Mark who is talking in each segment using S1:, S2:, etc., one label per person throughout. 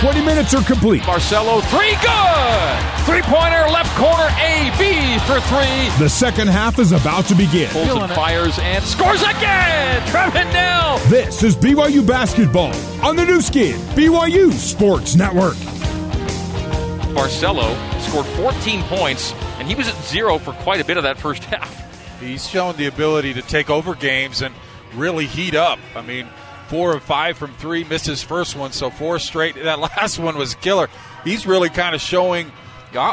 S1: 20 minutes are complete.
S2: Barcelo, three, good! Three pointer, left corner, A, B for three.
S1: The second half is about to begin.
S2: Pulls and fires and scores again! Trevin Knell!
S1: This is BYU Basketball on the Nu Skin, BYU Sports Network.
S2: Barcelo scored 14 points, and he was at zero for quite a bit of that first half.
S3: He's shown the ability to take over games and really heat up. I mean, four of five from three, missed his first one, so four straight. That last one was killer. He's really kind of showing.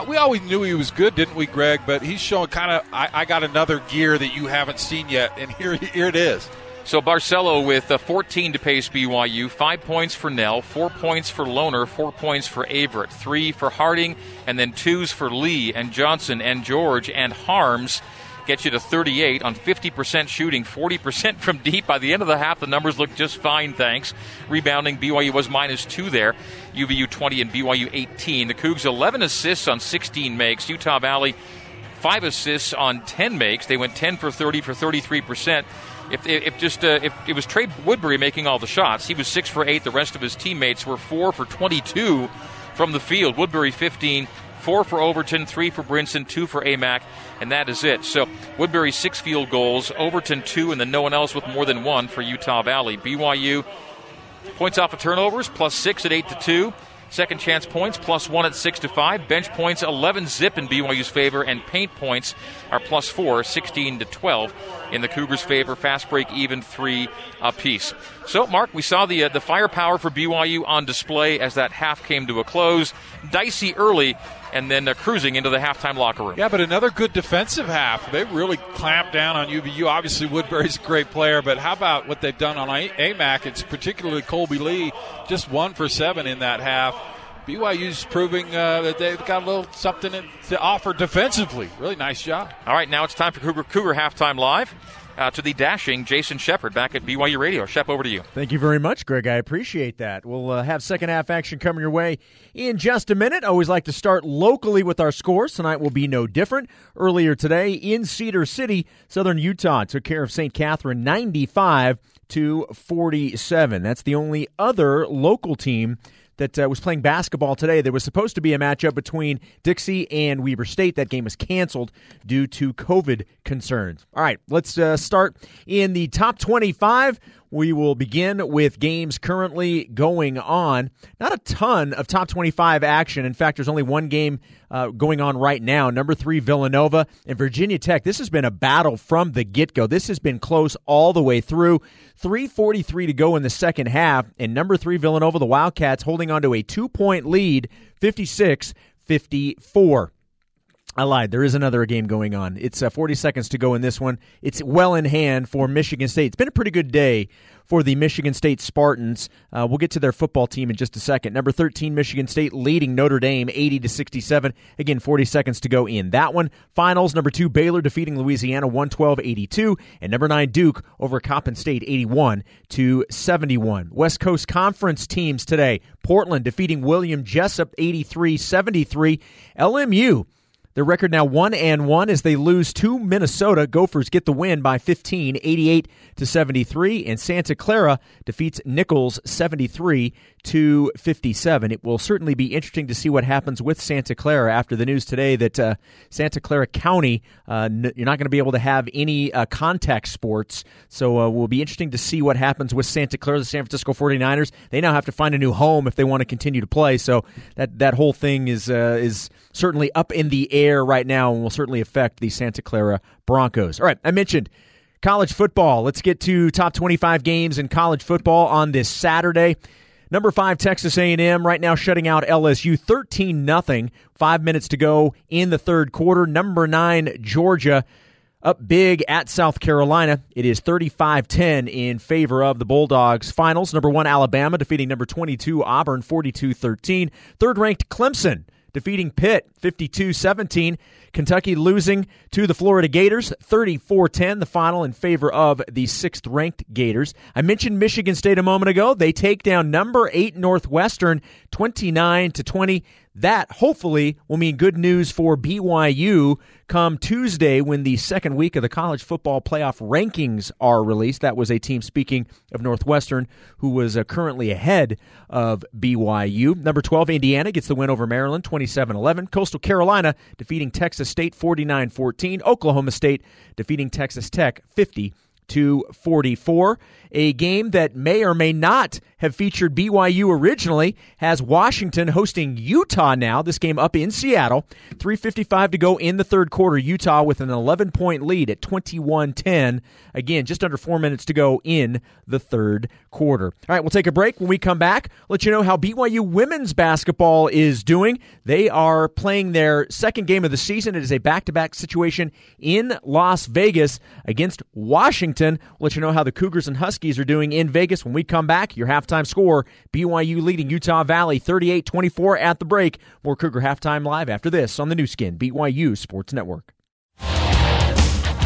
S3: We always knew he was good, didn't we, Greg? But he's showing kind of. I, I got another gear that you haven't seen yet, and here, here it is.
S2: So Barcelo with uh, 14 to pace BYU, five points for Knell, four points for Lohner, four points for Averett, three for Harding, and then twos for Lee and Johnson and George and Haarms. Get you to 38 on 50% shooting, 40% from deep. By the end of the half, the numbers look just fine, thanks. Rebounding, BYU was minus two there. UVU 20 and BYU 18. The Cougs 11 assists on 16 makes. Utah Valley five assists on 10 makes. They went 10 for 30 for 33%. If, if just uh, if it was Trey Woodbury making all the shots, he was six for eight. The rest of his teammates were four for 22 from the field. Woodbury 15, four for Overton, three for Brinson, two for Aimaq, and that is it. So Woodbury six field goals, Overton two, and then no one else with more than one for Utah Valley. BYU points off of turnovers plus six at eight to two. Second chance points plus one at six to five. Bench points 11 zip in BYU's favor, and paint points are plus four, 16 to 12 in the Cougars' favor. Fast break even three apiece. So, Mark, we saw the uh, the firepower for BYU on display as that half came to a close. Dicey early, and then uh, cruising into the halftime locker room.
S3: Yeah, but another good defensive half. They really clamped down on UVU. Obviously, Woodbury's a great player, but how about what they've done on Aimaq? It's particularly Kolby Lee, just one for seven in that half. BYU's proving uh, that they've got a little something to offer defensively. Really nice job.
S2: All right, now it's time for Cougar, Cougar Halftime Live. Uh, to the dashing Jason Shepard back at BYU Radio. Shep, over to you.
S4: Thank you very much, Greg. I appreciate that. We'll uh, have second half action coming your way in just a minute. Always like to start locally with our scores. Tonight will be no different. Earlier today in Cedar City, Southern Utah took care of St. Catherine 95 to 47. That's the only other local team that uh, was playing basketball today. There was supposed to be a matchup between Dixie and Weber State. That game was canceled due to COVID concerns. All right, let's uh, start in the top 25. We will begin with games currently going on. Not a ton of top 25 action. In fact, there's only one game uh, going on right now. Number three, Villanova and Virginia Tech. This has been a battle from the get go. This has been close all the way through. 3.43 to go in the second half. And number three, Villanova, the Wildcats, holding on to a two point lead, 56 54. I lied. There is another game going on. It's uh, 40 seconds to go in this one. It's well in hand for Michigan State. It's been a pretty good day for the Michigan State Spartans. Uh, we'll get to their football team in just a second. Number 13, Michigan State leading Notre Dame 80 to 67. Again, 40 seconds to go in that one. Finals, number two, Baylor defeating Louisiana 112 82. And number nine, Duke over Coppin State 81 to 71. West Coast Conference teams today. Portland defeating William Jessup 83 73. LMU their record now 1 and 1 as they lose to Minnesota. Gophers get the win by 15, 88 to 73, and Santa Clara defeats Nichols 73 to 57. It will certainly be interesting to see what happens with Santa Clara after the news today that uh, Santa Clara County uh, n- you're not going to be able to have any uh, contact sports. So uh, will be interesting to see what happens with Santa Clara, the San Francisco 49ers. They now have to find a new home if they want to continue to play. So that that whole thing is uh, is certainly up in the air right now and will certainly affect the Santa Clara Broncos. All right, I mentioned college football. Let's get to top 25 games in college football on this Saturday. Number five, Texas A&M right now shutting out LSU 13 nothing. Five minutes to go in the third quarter. Number nine, Georgia up big at South Carolina. It is 35 10 in favor of the Bulldogs. Finals, number one, Alabama defeating number 22, Auburn 42 13. Third ranked Clemson defeating Pitt 52 17. Kentucky losing to the Florida Gators 34 10, the final in favor of the sixth ranked Gators. I mentioned Michigan State a moment ago. They take down number eight Northwestern 29 to 20. that hopefully will mean good news for BYU come Tuesday when the second week of the college football playoff rankings are released. That was a team, speaking of Northwestern, who was uh, currently ahead of BYU. Number 12, Indiana gets the win over Maryland 27 11. Coastal Carolina defeating Texas State 49 14. Oklahoma State defeating Texas Tech 50 to 44. A game that may or may not have featured BYU originally has Washington hosting Utah now. This game up in Seattle. 355 to go in the third quarter. Utah with an 11 point lead at 21-10. Again, just under 4 minutes to go in the third quarter. All right, we'll take a break. When we come back, let you know how BYU women's basketball is doing. They are playing their second game of the season. It is a back-to-back situation in Las Vegas against Washington. We'll let you know how the Cougars and Huskies are doing in Vegas when we come back. Your halftime score. BYU leading Utah Valley 38 24 at the break. More Cougar halftime live after this on the Nu Skin, BYU Sports Network.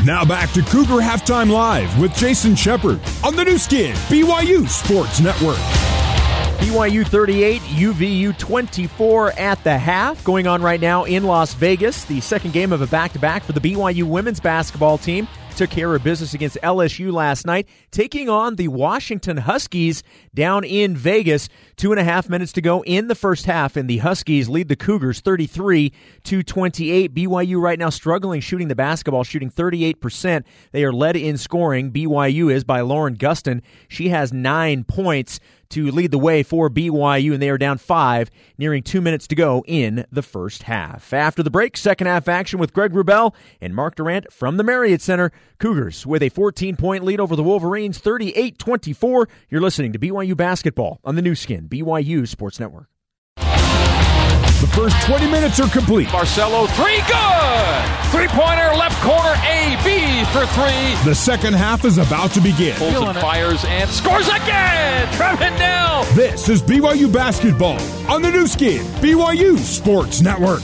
S1: Now back to Cougar Halftime Live with Jason Shepard on the Nu Skin, BYU Sports Network.
S4: BYU 38, UVU 24 at the half. Going on right now in Las Vegas, the second game of a back to back for the BYU women's basketball team took care of business against LSU last night, taking on the Washington Huskies down in Vegas. Two and a half minutes to go in the first half, and the Huskies lead the Cougars 33 to 28. BYU right now struggling shooting the basketball, shooting 38%. They are led in scoring. BYU is by Lauren Gustin. She has nine points to lead the way for BYU, and they are down five, nearing two minutes to go in the first half. After the break, second half action with Greg Wrubell and Mark Durrant from the Marriott Center. Cougars with a 14 point lead over the Wolverines, 38 24. You're listening to BYU Basketball on the Nu Skin, BYU Sports Network.
S1: The first 20 minutes are complete.
S2: Barcelo, three, good! Three pointer, left corner, A, B for three.
S1: The second half is about to begin.
S2: Pulls and fires and scores again! Trevin Knell!
S1: This is BYU Basketball on the Nu Skin, BYU Sports Network.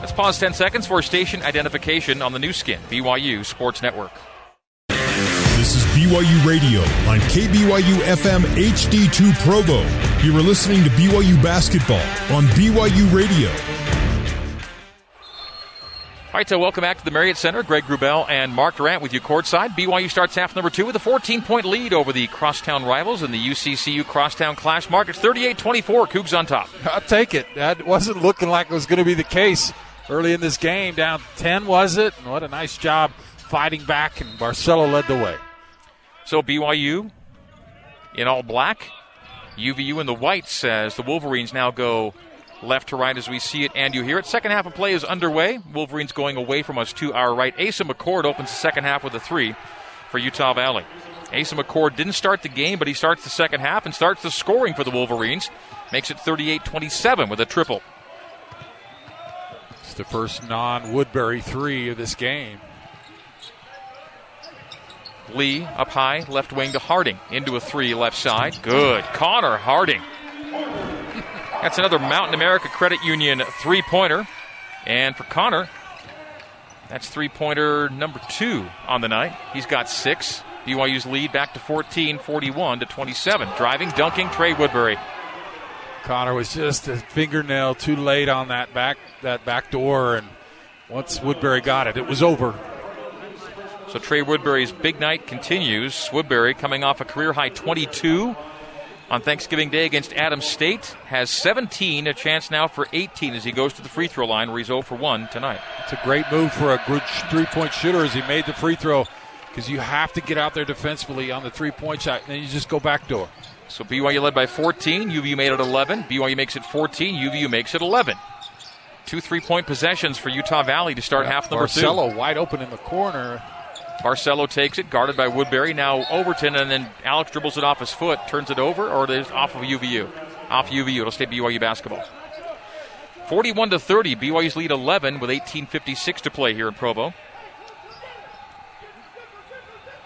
S2: Let's pause 10 seconds for station identification on the new Skin, BYU Sports Network.
S1: This is BYU Radio on KBYU FM HD2 Provo. You are listening to BYU Basketball on BYU Radio.
S2: All right, so welcome back to the Marriott Center. Greg Wrubell and Mark Durrant with you courtside. BYU starts half number two with a 14 point lead over the crosstown rivals in the UCCU crosstown clash. Mark, it's 38 24. Cougs on top.
S3: I'll take it. That wasn't looking like it was going to be the case early in this game. Down 10, was it? And what a nice job fighting back, and Barcelo led the way.
S2: So BYU in all black, UVU in the whites as the Wolverines now go left to right as we see it and you hear it. Second half of play is underway. Wolverines going away from us to our right. Asa McCord opens the second half with a three for Utah Valley. Asa McCord didn't start the game, but he starts the second half and starts the scoring for the Wolverines. Makes it 38 27 with a triple.
S3: It's the first non Woodbury three of this game.
S2: Lee up high, left wing to Harding. Into a three left side. Good. Connor Harding. That's another Mountain America Credit Union three pointer. And for Connor, that's three pointer number two on the night. He's got six. BYU's lead back to 14, 41 to 27. Driving, dunking, Trey Woodbury.
S3: Connor was just a fingernail too late on that back that back door, and once Woodbury got it, it was over.
S2: So Trey Woodbury's big night continues. Woodbury coming off a career high 22 on Thanksgiving Day against Adams State has 17, a chance now for 18 as he goes to the free throw line where he's 0 for 1 tonight.
S3: It's a great move for a good three point shooter as he made the free throw because you have to get out there defensively on the three point shot and then you just go back door.
S2: So BYU led by 14, UVU made it 11. BYU makes it 14, UVU makes it 11. Two three point possessions for Utah Valley to start
S3: yeah,
S2: half number
S3: Barcelo
S2: two.
S3: wide open in the corner.
S2: Barcelo takes it, guarded by Woodbury. Now Overton, and then Alex dribbles it off his foot, turns it over, or it is off of UVU. Off UVU. It'll stay BYU basketball. 41 to 30. BYU's lead 11 with 18:56 to play here in Provo.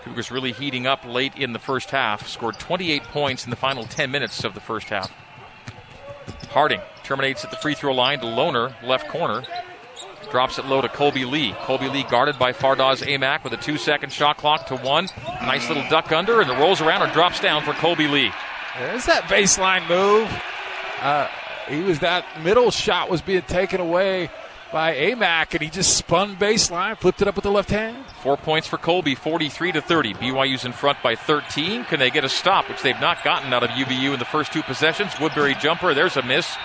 S2: Cougars really heating up late in the first half. Scored 28 points in the final 10 minutes of the first half. Harding terminates at the free throw line to Lohner, left corner. Drops it low to Kolby Lee. Kolby Lee guarded by Fardaws Aimaq with a two second shot clock to one. Nice little duck under, and it rolls around and drops down for Kolby Lee.
S3: There's that baseline move. Uh, he was that middle shot was being taken away by Aimaq, and he just spun baseline, flipped it up with the left hand.
S2: Four points for Kolby, 43 to 30. BYU's in front by 13. Can they get a stop, which they've not gotten out of UVU in the first two possessions? Woodbury jumper, there's a miss.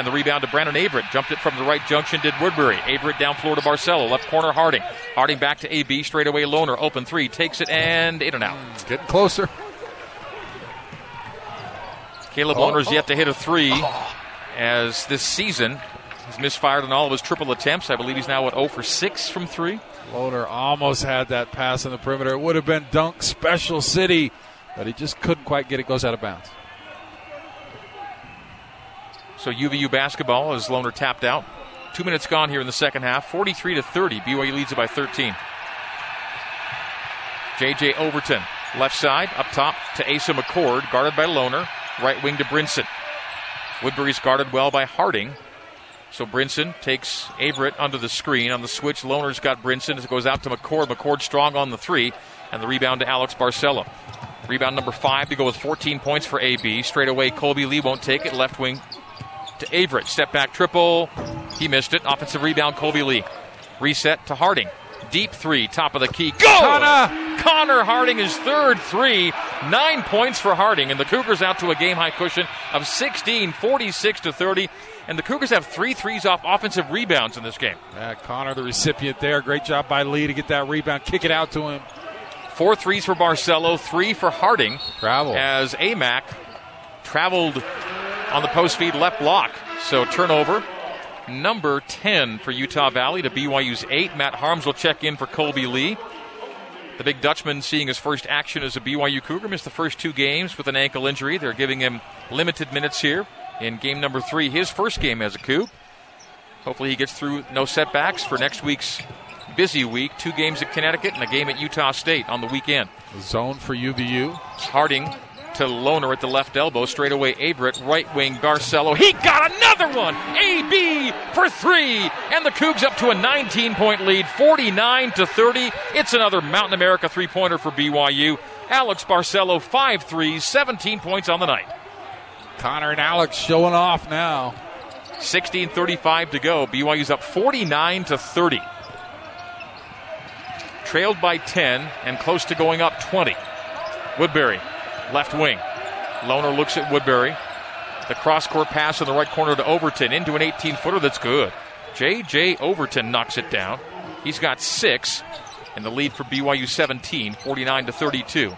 S2: And the rebound to Brandon Averett. Jumped it from the right junction, did Woodbury. Averett down floor to Barcelo. Left corner, Harding. Harding back to AB. Straightaway Lohner. Open three. Takes it and in and out.
S3: Getting closer.
S2: Caleb oh, Lohner's oh. yet to hit a three oh. as this season He's misfired on all of his triple attempts. I believe he's now at 0 for 6 from 3.
S3: Lohner almost had that pass in the perimeter. It would have been dunk special city, but he just couldn't quite get it. Goes out of bounds.
S2: So UVU basketball as Lohner tapped out. Two minutes gone here in the second half. 43 to 30. BYU leads it by 13. JJ Overton, left side, up top to Asa McCord, guarded by Lohner. Right wing to Brinson. Woodbury's guarded well by Harding. So Brinson takes Averett under the screen. On the switch, Lohner's got Brinson. As it goes out to McCord. McCord strong on the three. And the rebound to Alex Barcelo. Rebound number five to go with 14 points for AB. Straight away, Kolby Lee won't take it. Left wing to Averett. Step back triple. He missed it. Offensive rebound, Kolby Lee. Reset to Harding. Deep three, top of the key. Go!
S3: Connor,
S2: Connor Harding is third three. Nine points for Harding. And the Cougars out to a game high cushion of 16, 46 to 30. And the Cougars have three threes off offensive rebounds in this game.
S3: Yeah, Connor, the recipient there. Great job by Lee to get that rebound, kick it out to him.
S2: Four threes for Barcelo, three for Harding.
S3: Travel.
S2: As Aimaq traveled on the post feed left block. So turnover number 10 for Utah Valley to BYU's 8. Matt Haarms will check in for Kolby Lee. The big Dutchman seeing his first action as a BYU Cougar missed the first two games with an ankle injury. They're giving him limited minutes here in game number three, his first game as a Coug. Hopefully he gets through no setbacks for next week's busy week. Two games at Connecticut and a game at Utah State on the weekend.
S3: Zone for UVU.
S2: Harding to Lohner at the left elbow. Straight away, Averett, right wing, Barcelo. He got another one! AB for three! And the Cougs up to a 19 point lead, 49 to 30. It's another Mountain America three pointer for BYU. Alex Barcelo, 5 threes, 17 points on the night.
S3: Connor and Alex showing off now.
S2: 16:35 to go. BYU's up 49 to 30. Trailed by 10 and close to going up 20. Woodbury left wing. Lohner looks at Woodbury. The cross court pass in the right corner to Overton into an 18 footer that's good. J.J. Overton knocks it down. He's got six, and the lead for BYU 17, 49 to 32.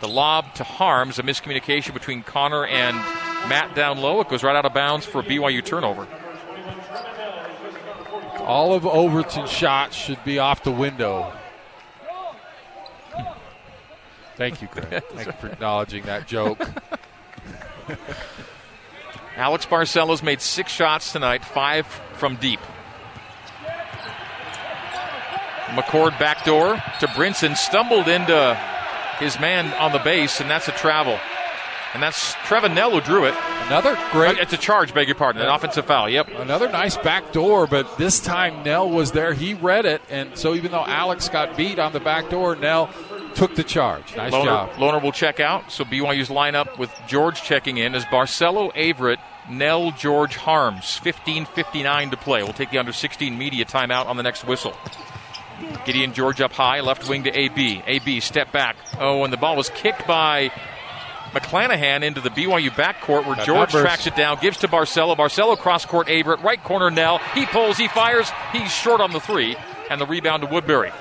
S2: The lob to Haarms, a miscommunication between Connor and Matt down low. It goes right out of bounds for a BYU turnover.
S3: All of Overton's shots should be off the window. Thank you, Greg. Thank you for acknowledging that joke.
S2: Alex Barcelo's made six shots tonight, five from deep. McCord backdoor to Brinson, stumbled into his man on the base, and that's a travel. And that's Trevin Knell who drew it.
S3: Another great.
S2: It's a charge, beg your pardon. An offensive foul, yep.
S3: Another nice back door, but this time Knell was there. He read it. And so even though Alex got beat on the back door, Knell took the charge. Nice
S2: Lohner,
S3: job.
S2: Lohner will check out. So BYU's lineup with George checking in as Barcelo Averett, Knell George Haarms. 15.59 to play. We'll take the under 16 media timeout on the next whistle. Gideon George up high, left wing to AB. AB step back. Oh, and the ball was kicked by McClanahan into the BYU backcourt where George numbers. tracks it down, gives to Barcelo. Barcelo cross court Averett, right corner Knell. He pulls, he fires, he's short on the three, and the rebound to Woodbury.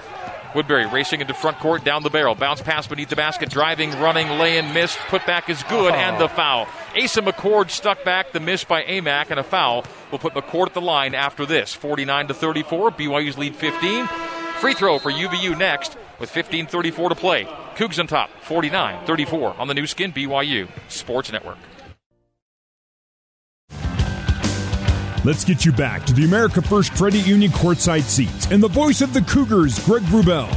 S2: Woodbury racing into front court, down the barrel, bounce pass beneath the basket, driving, running, laying, missed, put back is good, oh. and the oh. foul. Asa McCord stuck back, the miss by Aimaq, and a foul will put McCord at the line after this. 49 to 34, BYU's lead 15. Free throw for UVU next with 15.34 to play. Cougs on top, 49 34 on the Nu Skin BYU Sports Network.
S1: Let's get you back to the America First Credit Union courtside seats and the voice of the Cougars, Greg Wrubell.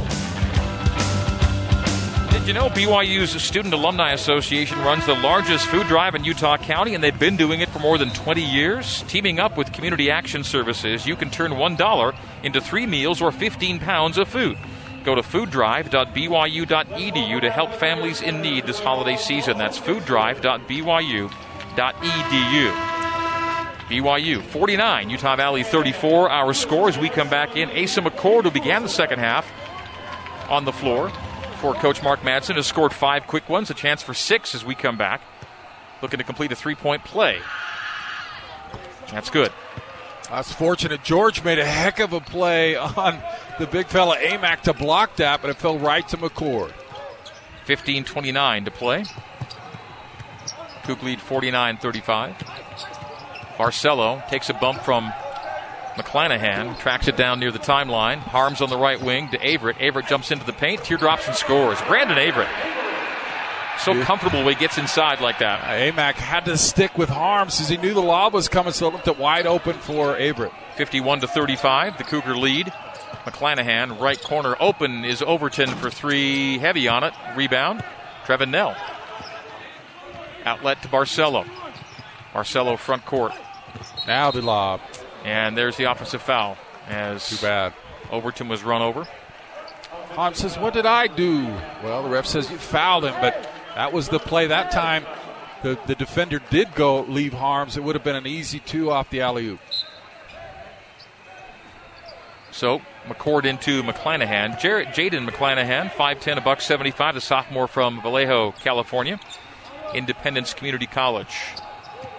S2: Did you know BYU's Student Alumni Association runs the largest food drive in Utah County, and they've been doing it for more than 20 years? Teaming up with Community Action Services, you can turn $1 into three meals or 15 pounds of food. Go to fooddrive.byu.edu to help families in need this holiday season. That's fooddrive.byu.edu. BYU 49, Utah Valley 34. Our score as we come back in. Asa McCord, who began the second half on the floor for Coach Mark Madsen, has scored five quick ones, a chance for six as we come back. Looking to complete a three point play. That's good.
S3: That's fortunate. George made a heck of a play on the big fella Aimaq to block that, but it fell right to McCord.
S2: 15 29 to play. Coug lead 49 35. Barcelo takes a bump from McClanahan, tracks it down near the timeline. Haarms on the right wing to Averett. Averett jumps into the paint, teardrops and scores. Brandon Averett. So comfortable when he gets inside like that.
S3: Uh, Aimaq had to stick with Haarms as he knew the lob was coming, so it looked it wide open for Averett.
S2: 51 to 35, the Cougar lead. McClanahan, right corner open is Overton for three, heavy on it. Rebound, Trevin Knell. Outlet to Barcelo. Barcelo front court.
S3: Now the lob.
S2: And there's the offensive foul as
S3: Too bad.
S2: Overton was run over.
S3: Haarms says, What did I do? Well, the ref says you fouled him, but that was the play that time. The, the defender did go leave Haarms. It would have been an easy two off the alley oop.
S2: So McCord into McClanahan. Jared, Jaden McClanahan, 5'10, a buck 75, the sophomore from Vallejo, California. Independence Community College.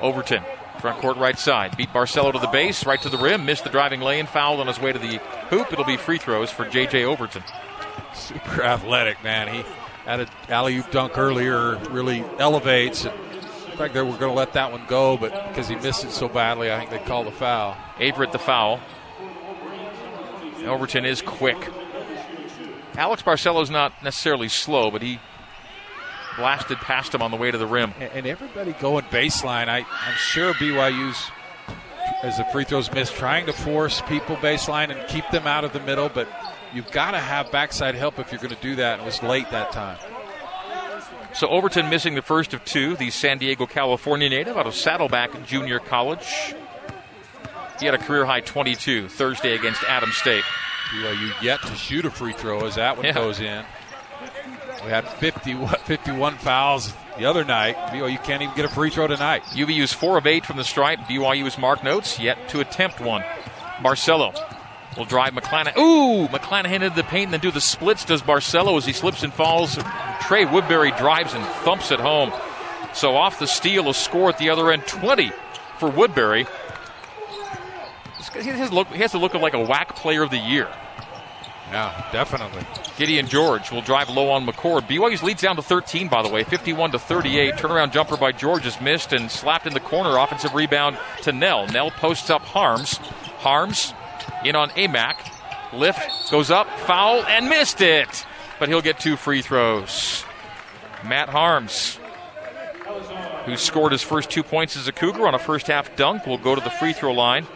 S2: Overton, front court right side. Beat Barcelo to the base, right to the rim, missed the driving lane, fouled on his way to the hoop. It'll be free throws for J.J. Overton.
S3: Super athletic, man. He had an alley oop dunk earlier, really elevates. In fact, they were going to let that one go, but because he missed it so badly, I think they called the foul.
S2: Averett the foul. Overton is quick. Alex Barcelo's not necessarily slow, but he blasted past him on the way to the rim.
S3: And, everybody going baseline. I, I'm sure BYU's, as the free throws missed, trying to force people baseline and keep them out of the middle, but you've got to have backside help if you're going to do that. It was late that time.
S2: So Overton missing the first of two, the San Diego, California native out of Saddleback Junior College. He had a career high 22 Thursday against Adams State.
S3: BYU yet to shoot a free throw as that one
S2: Yeah.
S3: goes in. We had 50, 51 fouls the other night. BYU can't even get a free throw tonight.
S2: UVU's 4 of 8 from the stripe. BYU's mark notes yet to attempt one. Barcelo will drive McClanahan. Ooh, McClanahan into the paint and then do the splits. Does Barcelo as he slips and falls. Trey Woodbury drives and thumps it home. So off the steal, a score at the other end 20 for Woodbury. He has, look, he has to look like a WAC player of the year.
S3: Yeah, definitely.
S2: Gideon George will drive low on McCord. BYU's leads down to 13, by the way, 51 to 38. Turnaround jumper by George is missed and slapped in the corner. Offensive rebound to Knell. Knell posts up Haarms. Haarms in on Aimaq. Lift goes up, foul, and missed it. But he'll get two free throws. Matt Haarms, who scored his first two points as a Cougar on a first half dunk, will go to the free throw line,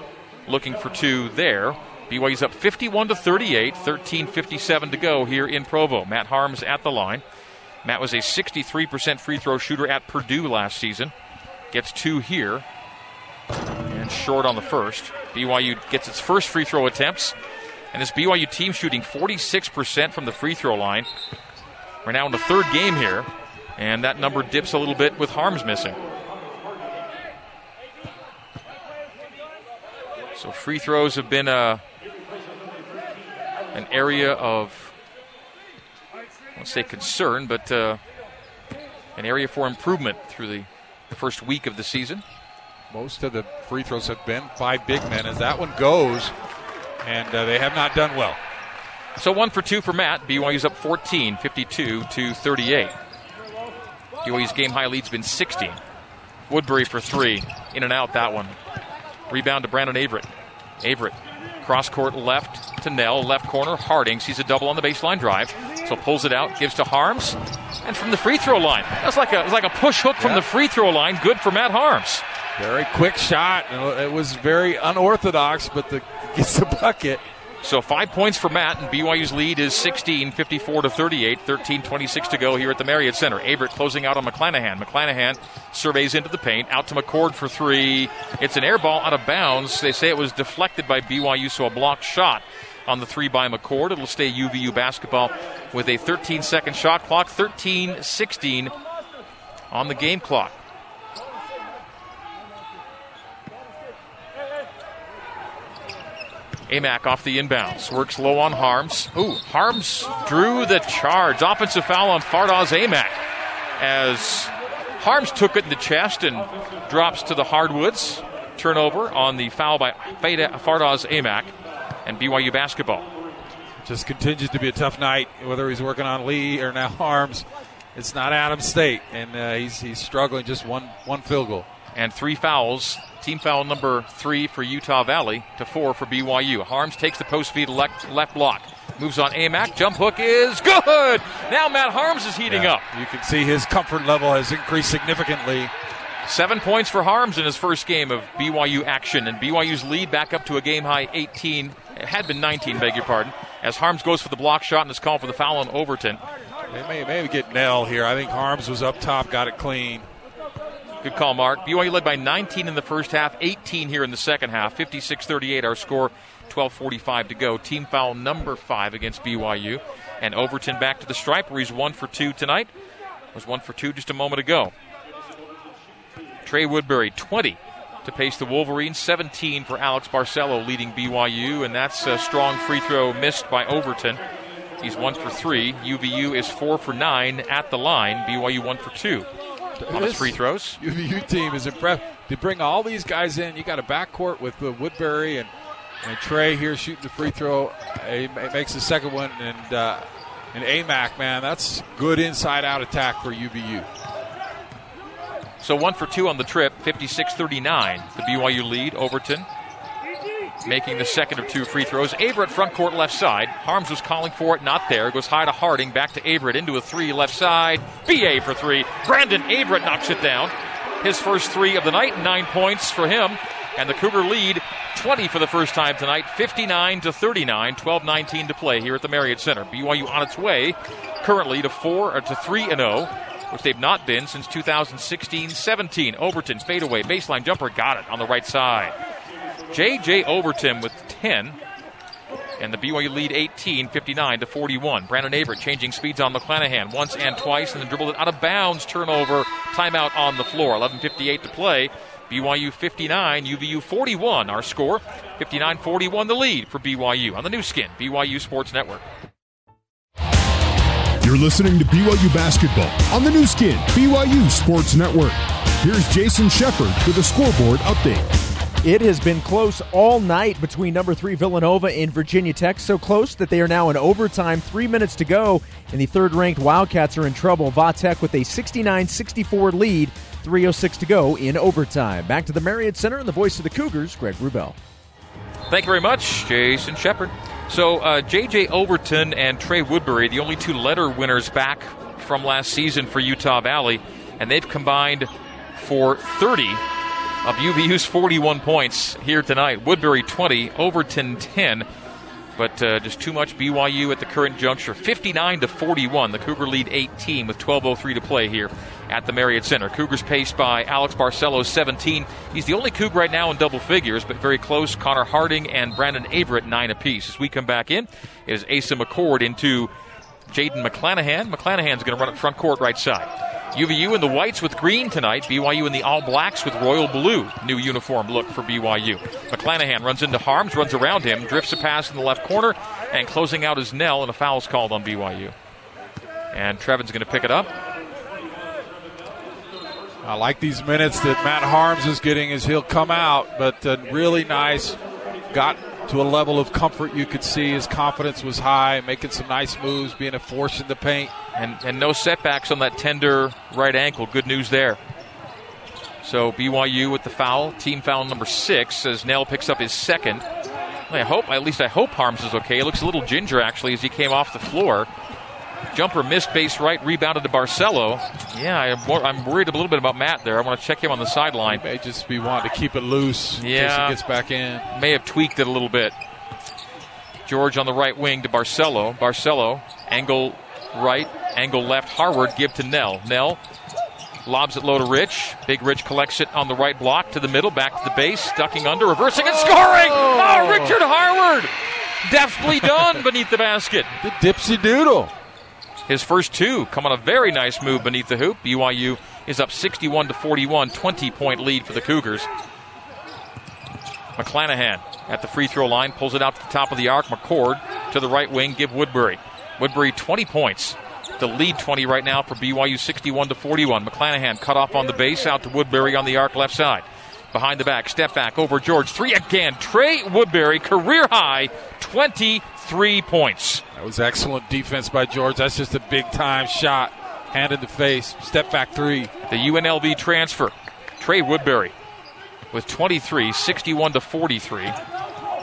S2: looking for two there. BYU's up 51 to 38, 13:57 to go here in Provo. Matt Haarms at the line. Matt was a 63% free throw shooter at Purdue last season. Gets two here, and short on the first. BYU gets its first free throw attempts, and this BYU team shooting 46% from the free throw line. We're now in the third game here, and that number dips a little bit with Haarms missing. So free throws have been a an area of I won't say concern, but uh, an area for improvement through the first week of the season.
S3: Most of the free throws have been by big men as that one goes, and uh, they have not done well.
S2: So one for two for Matt. BYU's up 14, 52 to 38. BYU's game high lead's been 16. Woodbury for three, in and out that one. Rebound to Brandon Averett. Averett cross court left to Knell, left corner. Harding sees a double on the baseline drive, so pulls it out, gives to Haarms, and from the free throw line. That's like a, like a push hook from
S3: Yeah.
S2: the free throw line. Good for Matt Haarms.
S3: Very quick shot. It was very unorthodox, but the gets the bucket.
S2: So five points for Matt, and BYU's lead is 16, 54 to 38, 13 26 to go here at the Marriott Center. Averett closing out on McClanahan. McClanahan surveys into the paint, out to McCord for three. It's an air ball out of bounds. They say it was deflected by BYU, so a blocked shot on the three by McCord. It'll stay UVU basketball with a 13 second shot clock, 13 16 on the game clock. Aimaq off the inbounds. Works low on Haarms. Ooh, Haarms drew the charge. Offensive foul on Fardaws Aimaq as Haarms took it in the chest and drops to the hardwoods. Turnover on the foul by Fardaws Aimaq and BYU basketball.
S3: Just continues to be a tough night, whether he's working on Lee or now Haarms. It's not Adam State, and uh, he's, he's struggling just one, one field goal.
S2: And three fouls Team foul number three for Utah Valley to four for BYU. Haarms takes the post feed left, left block. Moves on Aimaq. Jump hook is good. Now Matt Haarms is heating
S3: yeah,
S2: up.
S3: You can see his comfort level has increased significantly.
S2: Seven points for Haarms in his first game of BYU action, and BYU's lead back up to a game high 18. It had been 19, beg your pardon, as Haarms goes for the block shot and is called for the foul on Overton.
S3: They may maybe get Knell here. I think Haarms was up top, got it clean.
S2: Good call, Mark. BYU led by 19 in the first half, 18 here in the second half. 56 38, our score, 12.45 to go. Team foul number five against BYU. And Overton back to the stripe where he's one for two tonight. Was one for two just a moment ago. Trey Woodbury, 20 to pace the Wolverines, 17 for Alex Barcelo leading BYU, and that's a strong free throw missed by Overton. He's one for three. UVU is four for nine at the line. BYU one for two on his free throws.
S3: UVU team is impressed. To bring all these guys in, you got a backcourt with uh, Woodbury and, and Trey here shooting the free throw. He makes the second one, and uh, and Aimaq, man, that's good inside out attack for UVU.
S2: So one for two on the trip, 56 39. The BYU lead. Overton making the second of two free throws. Averett front court left side. Haarms was calling for it, not there. Goes high to Harding, back to Averett into a three left side. BA for three. Brandon Averett knocks it down. His first three of the night, nine points for him. And the Cougar lead 20 for the first time tonight, 59 to 39, 12-19 to play here at the Marriott Center. BYU on its way currently to four or to three and 0 which they've not been since 2016-17. Overton fadeaway baseline jumper got it on the right side. J.J. Overton with 10. And the BYU lead 18, 59 to 41. Brandon Averett changing speeds on McClanahan once and twice, and then dribbled it out of bounds. Turnover, timeout on the floor. 11:58 to play. BYU 59, UVU 41. Our score 59 41, the lead for BYU on the Nu Skin, BYU Sports Network.
S1: You're listening to BYU Basketball on the Nu Skin, BYU Sports Network. Here's Jason Shepard with a scoreboard update.
S4: It has been close all night between number three Villanova and Virginia Tech. So close that they are now in overtime. Three minutes to go, and the third ranked Wildcats are in trouble. Tech with a 69 64 lead. 3.06 to go in overtime. Back to the Marriott Center and the voice of the Cougars, Greg Wrubell.
S2: Thank you very much, Jason Shepard. So, uh, J.J. Overton and Trey Woodbury, the only two letter winners back from last season for Utah Valley, and they've combined for 30 of UVU's 41 points here tonight. Woodbury 20, Overton 10. But uh, just too much BYU at the current juncture. 59 to 41. The Cougar lead 18 with 12:03 to play here at the Marriott Center. Cougars paced by Alex Barcelo, 17. He's the only Cougar right now in double figures, but very close. Connor Harding and Brandon Averett nine apiece. As we come back in, it is Asa McCord into Jaden McClanahan. McClanahan's going to run up front court right side. UVU in the whites with green tonight. BYU in the all blacks with royal blue. New uniform look for BYU. McClanahan runs into Haarms, runs around him, drifts a pass in the left corner, and closing out his Knell, and a foul's called on BYU. And Trevin's going to pick it up.
S3: I like these minutes that Matt Haarms is getting as he'll come out, but uh, really nice. Got to a level of comfort you could see his confidence was high, making some nice moves, being a force in the paint.
S2: And, and no setbacks on that tender right ankle. Good news there. So BYU with the foul, team foul number six, as Knell picks up his second. I hope, at least I hope Haarms is okay. He looks a little ginger actually as he came off the floor. Jumper missed base right, rebounded to Barcelo. Yeah, I, am worried a little bit about Matt there. I want to check him on the sideline.
S3: He may just be wanting to keep it loose in yeah, case he gets back in.
S2: May have tweaked it a little bit. George on the right wing to Barcelo. Barcelo, angle right, angle left. Harward give to Knell. Knell lobs it low to Rich. Big Rich collects it on the right block to the middle, back to the base, ducking under, reversing and scoring. Oh, oh Richard Harward Deftly done beneath the basket.
S3: The dipsy doodle.
S2: His first two come on a very nice move beneath the hoop. BYU is up 61 to 41, 20 point lead for the Cougars. McClanahan at the free throw line pulls it out to the top of the arc. McCord to the right wing, give Woodbury. Woodbury 20 points. The lead 20 right now for BYU 61 to 41. McClanahan cut off on the base out to Woodbury on the arc left side. Behind the back, step back over George. Three again. Trey Woodbury, career high, 23 points.
S3: That was excellent defense by George. That's just a big time shot. Hand in the face. Step back three.
S2: The UNLV transfer. Trey Woodbury with 23, 61 to 43.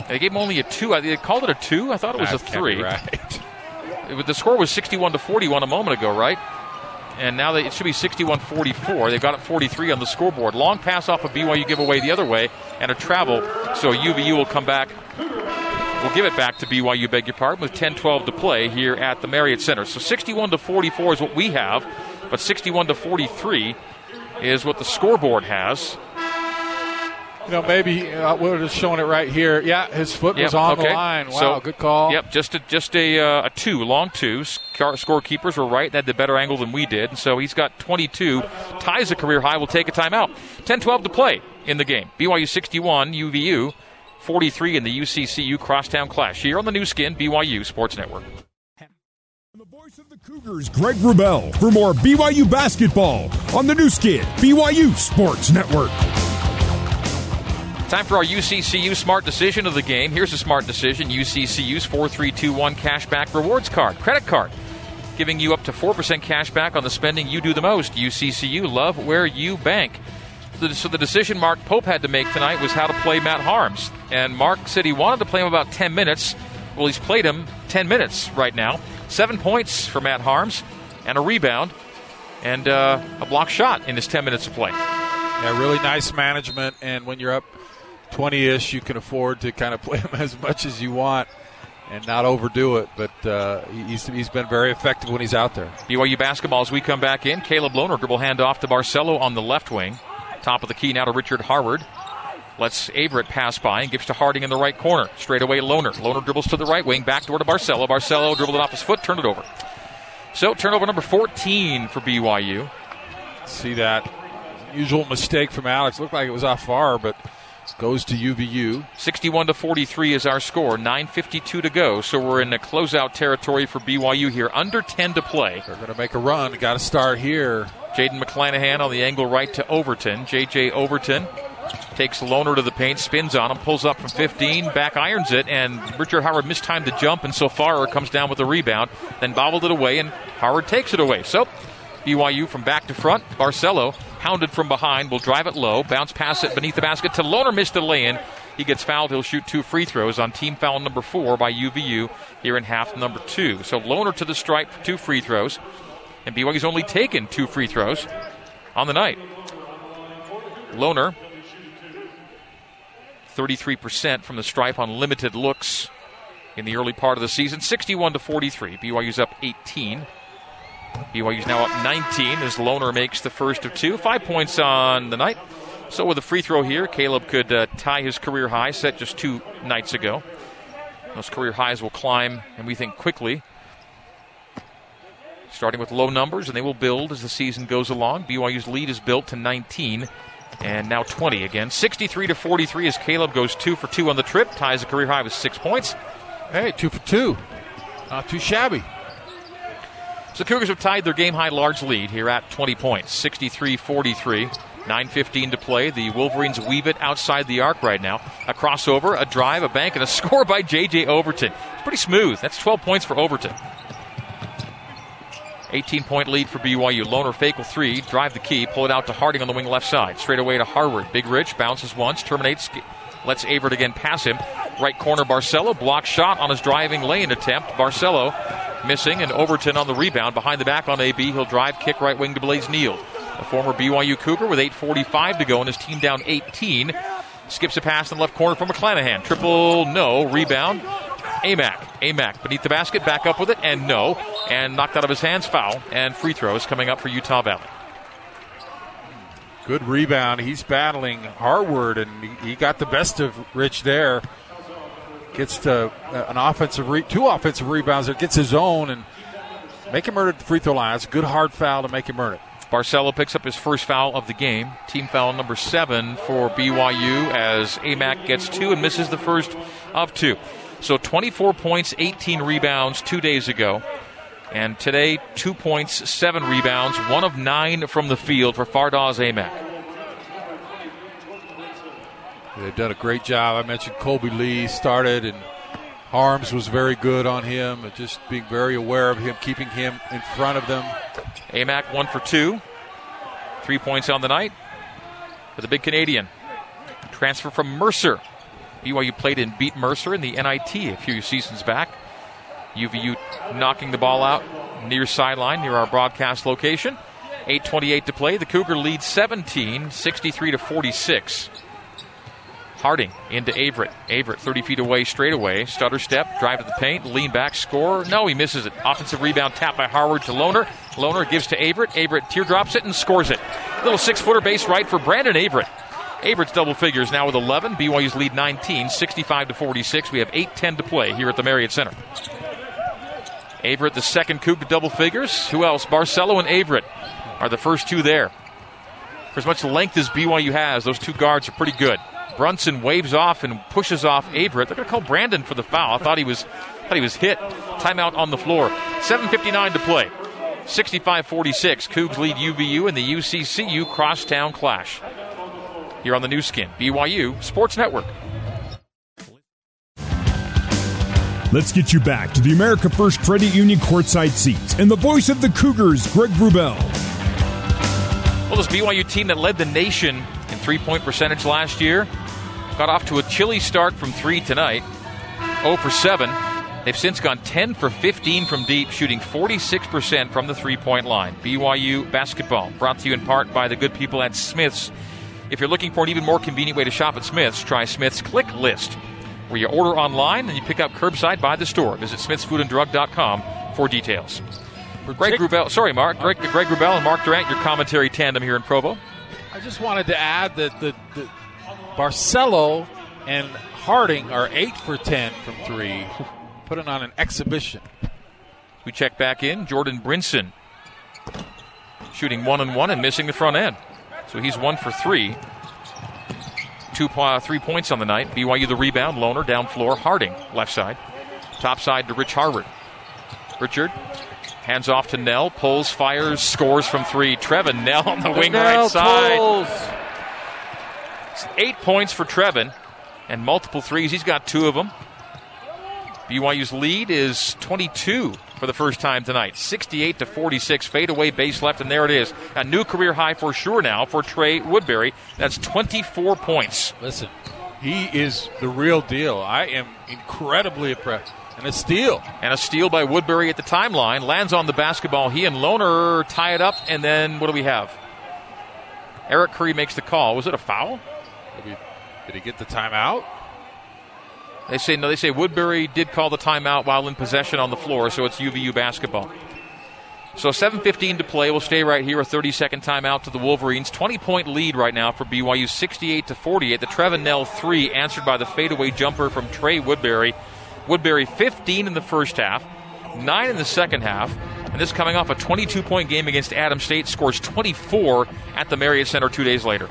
S2: They gave him only a two. Uh, they called it a two. I thought it was
S3: That
S2: a three.
S3: Right.
S2: The score was 61 to 41 a moment ago, right? And now they, it should be 61 44. They've got it 43 on the scoreboard. Long pass off of BYU giveaway the other way and a travel. So UVU will come back. We'll give it back to BYU, beg your pardon, with 10 12 to play here at the Marriott Center. So 61 to 44 is what we have, but 61 to 43 is what the scoreboard has.
S3: You know, maybe uh, we're just showing it right here. Yeah, his foot was on
S2: okay.
S3: the line. Wow,
S2: So-
S3: good call.
S2: Yep, just a, just a, uh, a two, long two. Scar- Scorekeepers were right. They had the better angle than we did. And so he's got 22, ties a career high. Will take a timeout. 10 12 to play in the game. BYU 61, UVU 43 in the UCCU Crosstown Clash. Here on the Nu Skin, BYU Sports Network.
S1: The voice of the Cougars, Greg Wrubell, for more BYU basketball on the Nu Skin, BYU Sports Network.
S2: Time for our UCCU smart decision of the game. Here's a smart decision UCCU's 4321 cashback rewards card, credit card, giving you up to 4% cash back on the spending you do the most. UCCU, love where you bank. So the- decision Mark Pope had to make tonight was how to play Matt Haarms. And Mark said he wanted to play him about 10 minutes. Well, he's played him 10 minutes right now. Seven points for Matt Haarms and a rebound and uh, a block shot in his 10 minutes of play.
S3: Yeah, really nice management. And when you're up 20 ish, you can afford to kind of play him as much as you want and not overdo it. But uh, he's, he's been very effective when he's out there.
S2: BYU basketball as we come back in. Caleb Lohner dribble handoff to Barcelo on the left wing. Top of the key now to Richard Harward. Lets Averett pass by and gives to Harding in the right corner. Straight away, Lohner. Lohner dribbles to the right wing, back door to Barcelo. Barcelo dribbled it off his foot, turned it over. So, turnover number 14 for BYU.
S3: See that usual mistake from Alex. Looked like it was off far, but goes to UVU.
S2: 61 to 43 is our score. 9.52 to go. So, we're in the closeout territory for BYU here. Under 10 to play.
S3: They're going to make a run. Got to start here.
S2: Jaden McClanahan on the angle right to Overton. JJ Overton takes Lohner to the paint, spins on him, pulls up from 15, back irons it, and Richard Harward mistimed the jump, and so far comes down with the rebound, then bobbled it away, and Harward takes it away. So BYU from back to front. Barcelo hounded from behind, will drive it low, bounce pass it beneath the basket to Lohner, missed the lay-in. He gets fouled. He'll shoot two free throws on team foul number four by UVU here in half number two. So Lohner to the stripe for two free throws and BYU's only taken two free throws on the night. Lohner, 33% from the stripe on limited looks in the early part of the season, 61 to 43. BYU's up 18. BYU's now up 19 as Lohner makes the first of two. Five points on the night. So with a free throw here, Caleb could uh, tie his career high set just two nights ago. Those career highs will climb, and we think quickly, starting with low numbers, and they will build as the season goes along. BYU's lead is built to 19 and now 20 again. 63 to 43 as Caleb goes two for two on the trip, ties a career high with six points.
S3: Hey, two for two. Not too shabby.
S2: So the Cougars have tied their game high large lead here at 20 points, 63 43. 9.15 to play. The Wolverines weave it outside the arc right now. A crossover, a drive, a bank, and a score by J.J. Overton. It's pretty smooth. That's 12 points for Overton. 18 point lead for BYU. Lohner fake with three, drive the key, pull it out to Harding on the wing left side. Straight away to Harward. Big Rich bounces once, terminates, lets Averett again pass him. Right corner Barcelo, block shot on his driving lane attempt. Barcelo missing, and Overton on the rebound. Behind the back on AB, he'll drive, kick right wing to Blaze Nield. A former BYU Cougar with 8.45 to go and his team down 18. Skips a pass in the left corner from McClanahan. Triple no. Rebound. Aimaq. Aimaq beneath the basket, back up with it, and no. And knocked out of his hands, foul. And free throws coming up for Utah Valley.
S3: Good rebound. He's battling Harward, and he- got the best of Rich there. gets to uh, an offensive re- two offensive rebounds, It gets his own, and make him earn it at the free throw line. That's a good hard foul to make him earn it.
S2: Barcelo picks up his first foul of the game. Team foul number seven for BYU as Aimaq gets two and misses the first of two. So 24 points, 18 rebounds two days ago. And today, two points, seven rebounds, one of nine from the field for Fardaws Aimaq.
S3: They've done a great job. I mentioned Kolby Lee started, and Haarms was very good on him, just being very aware of him, keeping him in front of them.
S2: Aimaq one for two. Three points on the night for the big Canadian. Transfer from Mercer. BYU played and beat Mercer in the NIT a few seasons back. UVU knocking the ball out near sideline, near our broadcast location. 8.28 to play. The Cougar lead 17, 63 to 46. Harding into Averett. Averett 30 feet away, straight away. Stutter step, drive to the paint, lean back, score. No, he misses it. Offensive rebound tap by Harward to Lohner. Lohner gives to Averett. Averett teardrops it and scores it. Little six footer base right for Brandon Averett. Averett's double figures now with 11. BYU's lead 19, 65 to 46. We have 8-10 to play here at the Marriott Center. Averett, the second Coug double figures. Who else? Barcelo and Averett are the first two there. For as much length as BYU has, those two guards are pretty good. Brinson waves off and pushes off Averett. They're going to call Brandon for the foul. I thought he was thought he was hit. Timeout on the floor. 7:59 to play. 65-46. Cougs lead UVU in the UCCU crosstown clash. Here on the Nu Skin, BYU Sports Network.
S1: Let's get you back to the America First Credit Union courtside seats and the voice of the Cougars, Greg Wrubell.
S2: Well, this BYU team that led the nation in three point percentage last year got off to a chilly start from three tonight. 0 for 7. They've since gone 10 for 15 from deep, shooting 46% from the three point line. BYU basketball brought to you in part by the good people at Smith's. If you're looking for an even more convenient way to shop at Smith's, try Smith's Click List where you order online and you pick up curbside by the store. Visit smithsfoodanddrug.com for details. Greg Wrubell, sorry, Mark. Greg, Greg Wrubell and Mark Durrant, your commentary tandem here in Provo.
S3: I just wanted to add that the, the Barcelo and Harding are eight for ten from three, putting on an exhibition.
S2: We check back in. Jordan Brinson shooting one and one and missing the front end, so he's one for three two three points on the night. BYU the rebound. Lohner down floor. Harding left side. Top side to Rich Harward. Richard hands off to Knell. Pulls, fires, scores from three. Trevin Knell on the wing
S3: Knell
S2: right side.
S3: pulls.
S2: Eight points for Trevin and multiple threes. He's got two of them. BYU's lead is 22 for the first time tonight. 68 to 46. Fadeaway base left, and there it is. A new career high for sure now for Trey Woodbury. That's 24 points.
S3: Listen, he is the real deal. I am incredibly impressed. And a steal.
S2: And a steal by Woodbury at the timeline. Lands on the basketball. He and Lohner tie it up, and then what do we have? Eric Curry makes the call. Was it a foul?
S3: Did he get the timeout?
S2: They say no. They say Woodbury did call the timeout while in possession on the floor, so it's UVU basketball. So 7:15 to play. We'll stay right here. A 30-second timeout to the Wolverines. 20-point lead right now for BYU, 68 to 48. The Trevin Knell three answered by the fadeaway jumper from Trey Woodbury. Woodbury 15 in the first half, nine in the second half, and this coming off a 22-point game against Adam State. Scores 24 at the Marriott Center two days later.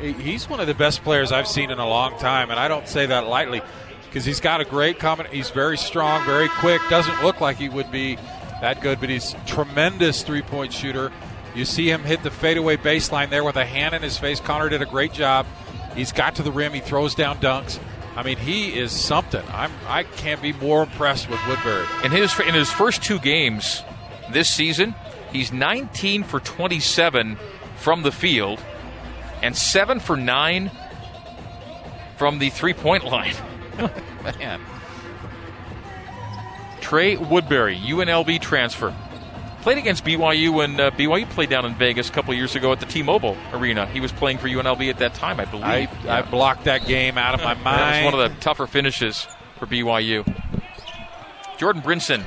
S3: He's one of the best players I've seen in a long time, and I don't say that lightly because he's got a great comment. He's very strong, very quick. Doesn't look like he would be that good, but he's tremendous three-point shooter. You see him hit the fadeaway baseline there with a hand in his face. Connor did a great job. He's got to the rim. He throws down dunks. I mean, he is something. I'm I can't be more impressed with Woodbury.
S2: In his in his first two games this season, he's 19 for 27 from the field and 7 for 9 from the three-point line.
S3: Man.
S2: Trey Woodbury, UNLV transfer. Played against BYU when uh, BYU played down in Vegas a couple years ago at the T-Mobile Arena. He was playing for UNLV at that time, I believe.
S3: I,
S2: Yeah.
S3: I blocked that game out of my mind.
S2: That was one of the tougher finishes for BYU. Jordan Brinson,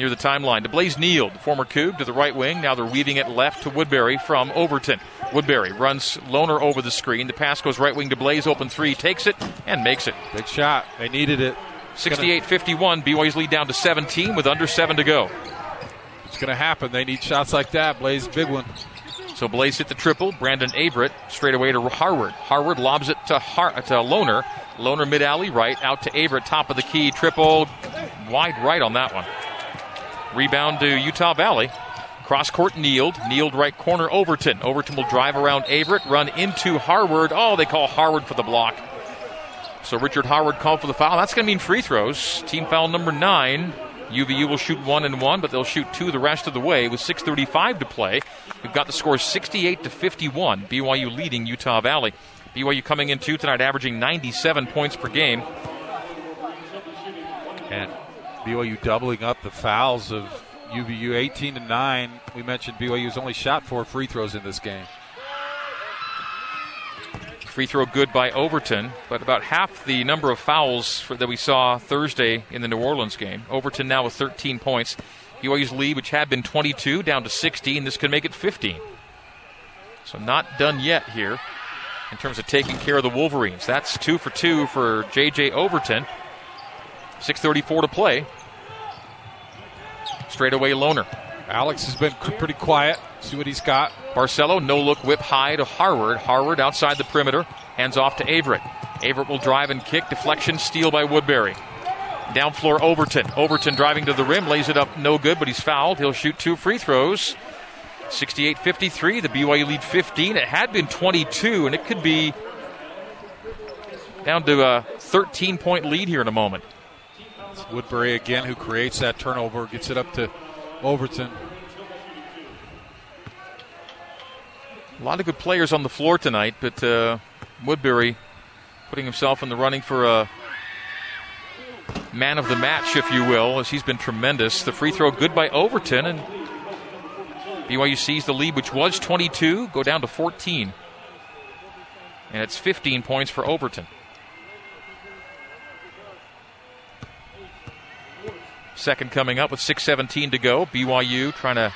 S2: near the timeline. To Blaze Nield, the former Cougs, to the right wing. Now they're weaving it left to Woodbury from Overton. Woodbury runs Lohner over the screen. The pass goes right wing to Blaze, open three, takes it, and makes it.
S3: Big shot. They needed it.
S2: 68 51. BYU's lead down to 17 with under seven to go.
S3: It's going to happen. They need shots like that. Blaze, big one.
S2: So Blaze hit the triple. Brandon Averett straight away to Harward. Harward lobs it to, Har- to Lohner. Lohner mid alley right out to Averett, top of the key. Triple wide right on that one. Rebound to Utah Valley. Cross court Nield. Nield right corner Overton. Overton will drive around Averett, run into Harward. Oh, they call Harward for the block. So Richard Harward called for the foul. That's going to mean free throws. Team foul number nine. UVU will shoot one and one, but they'll shoot two the rest of the way with 6:35 to play. We've got the score 68 to 51. BYU leading Utah Valley. BYU coming in two tonight, averaging 97 points per game.
S3: And BYU doubling up the fouls of UVU 18 to 9. We mentioned BYU's only shot four free throws in this game.
S2: Free throw good by Overton, but about half the number of fouls for, that we saw Thursday in the New Orleans game. Overton now with 13 points. BYU's lead, which had been 22, down to 16. This could make it 15. So not done yet here in terms of taking care of the Wolverines. That's two for two for J.J. Overton. 6.34 to play. Straight away Lohner.
S3: Alex has been pretty quiet. See what he's got.
S2: Barcelo, no look whip high to Harward. Harward outside the perimeter. Hands off to Averett. Averett will drive and kick. Deflection, steal by Woodbury. Down floor, Overton. Overton driving to the rim, lays it up, no good, but he's fouled. He'll shoot two free throws. 68 53. The BYU lead 15. It had been 22, and it could be down to a 13 point lead here in a moment.
S3: Woodbury again who creates that turnover, gets it up to Overton.
S2: A lot of good players on the floor tonight, but uh, Woodbury putting himself in the running for a man of the match, if you will, as he's been tremendous. The free throw good by Overton, and BYU sees the lead, which was 22, go down to 14. And it's 15 points for Overton. Second coming up with 6.17 to go. BYU trying to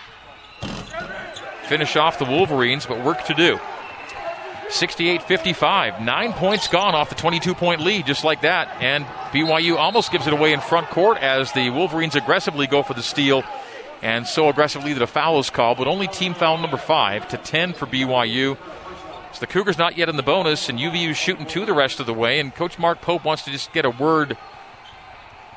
S2: finish off the Wolverines, but work to do. 68 55. Nine points gone off the 22 point lead, just like that. And BYU almost gives it away in front court as the Wolverines aggressively go for the steal. And so aggressively that a foul is called, but only team foul number five to 10 for BYU. So the Cougars not yet in the bonus, and UVU shooting two the rest of the way. And Coach Mark Pope wants to just get a word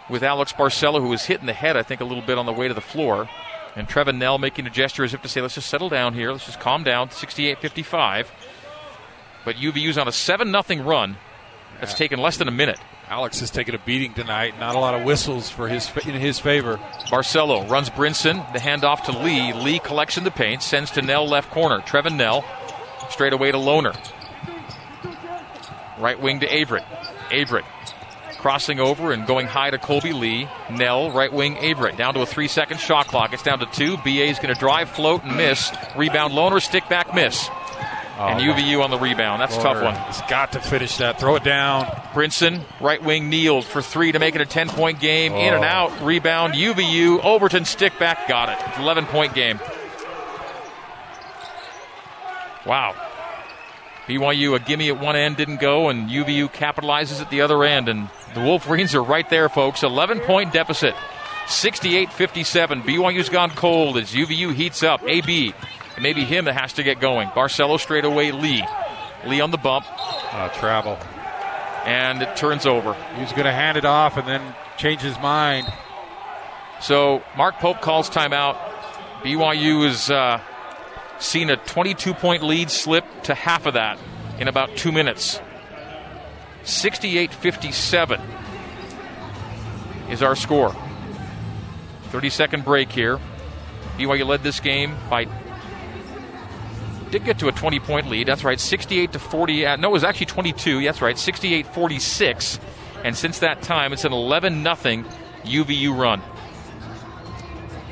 S2: with Alex Barcelo, who was hit in the head, I think, a little bit on the way to the floor. And Trevin Knell making a gesture as if to say, let's just settle down here. Let's just calm down. 68 55. But UVU's on a 7 0 run. That's yeah. taken less than a minute.
S3: Alex has taken a beating tonight. Not a lot of whistles for his in his favor.
S2: Barcelo runs Brinson. The handoff to Lee. Lee collects in the paint. Sends to Knell left corner. Trevin Knell straight away to Lohner. Right wing to Averett. Averett crossing over and going high to Kolby Lee. Knell, right wing Averett, down to a three second shot clock. It's down to two. BA is going to drive, float, and miss. Rebound, Lohner, stick back, miss. Oh, and UVU on the rebound. That's a tough one.
S3: He's got to finish that. Throw it down.
S2: Brinson, right wing, Nield for three to make it a 10 point game. Oh. In and oh. out. Rebound. UVU. Overton, stick back. Got it. 11 point game. Wow. BYU, a gimme at one end didn't go, and UVU capitalizes at the other end. And the Wolverines are right there, folks. 11 point deficit. 68 57. BYU's gone cold as UVU heats up. AB maybe him that has to get going. Barcelo straight away, Lee. Lee on the bump.
S3: Uh, travel.
S2: And it turns over.
S3: He's going to hand it off and then change his mind.
S2: So Mark Pope calls timeout. BYU is uh, seen a 22 point lead slip to half of that in about two minutes. 68 57 is our score. 30 second break here. BYU led this game by did get to a 20 point lead. That's right, 68 to 40. Uh, no, it was actually 22. That's right, 68 46. And since that time, it's an 11 0 UVU run.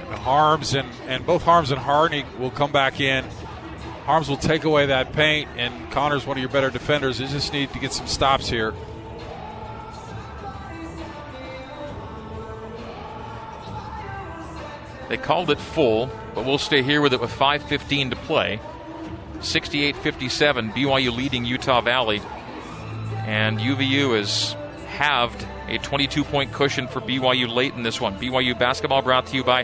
S3: Haarms and, and both Haarms and Harding will come back in. Haarms will take away that paint, and Connor's one of your better defenders. You just need to get some stops here.
S2: They called it full, but we'll stay here with it with 5.15 to play. 68 57, BYU leading Utah Valley. And UVU has halved a 22 point cushion for BYU late in this one. BYU basketball brought to you by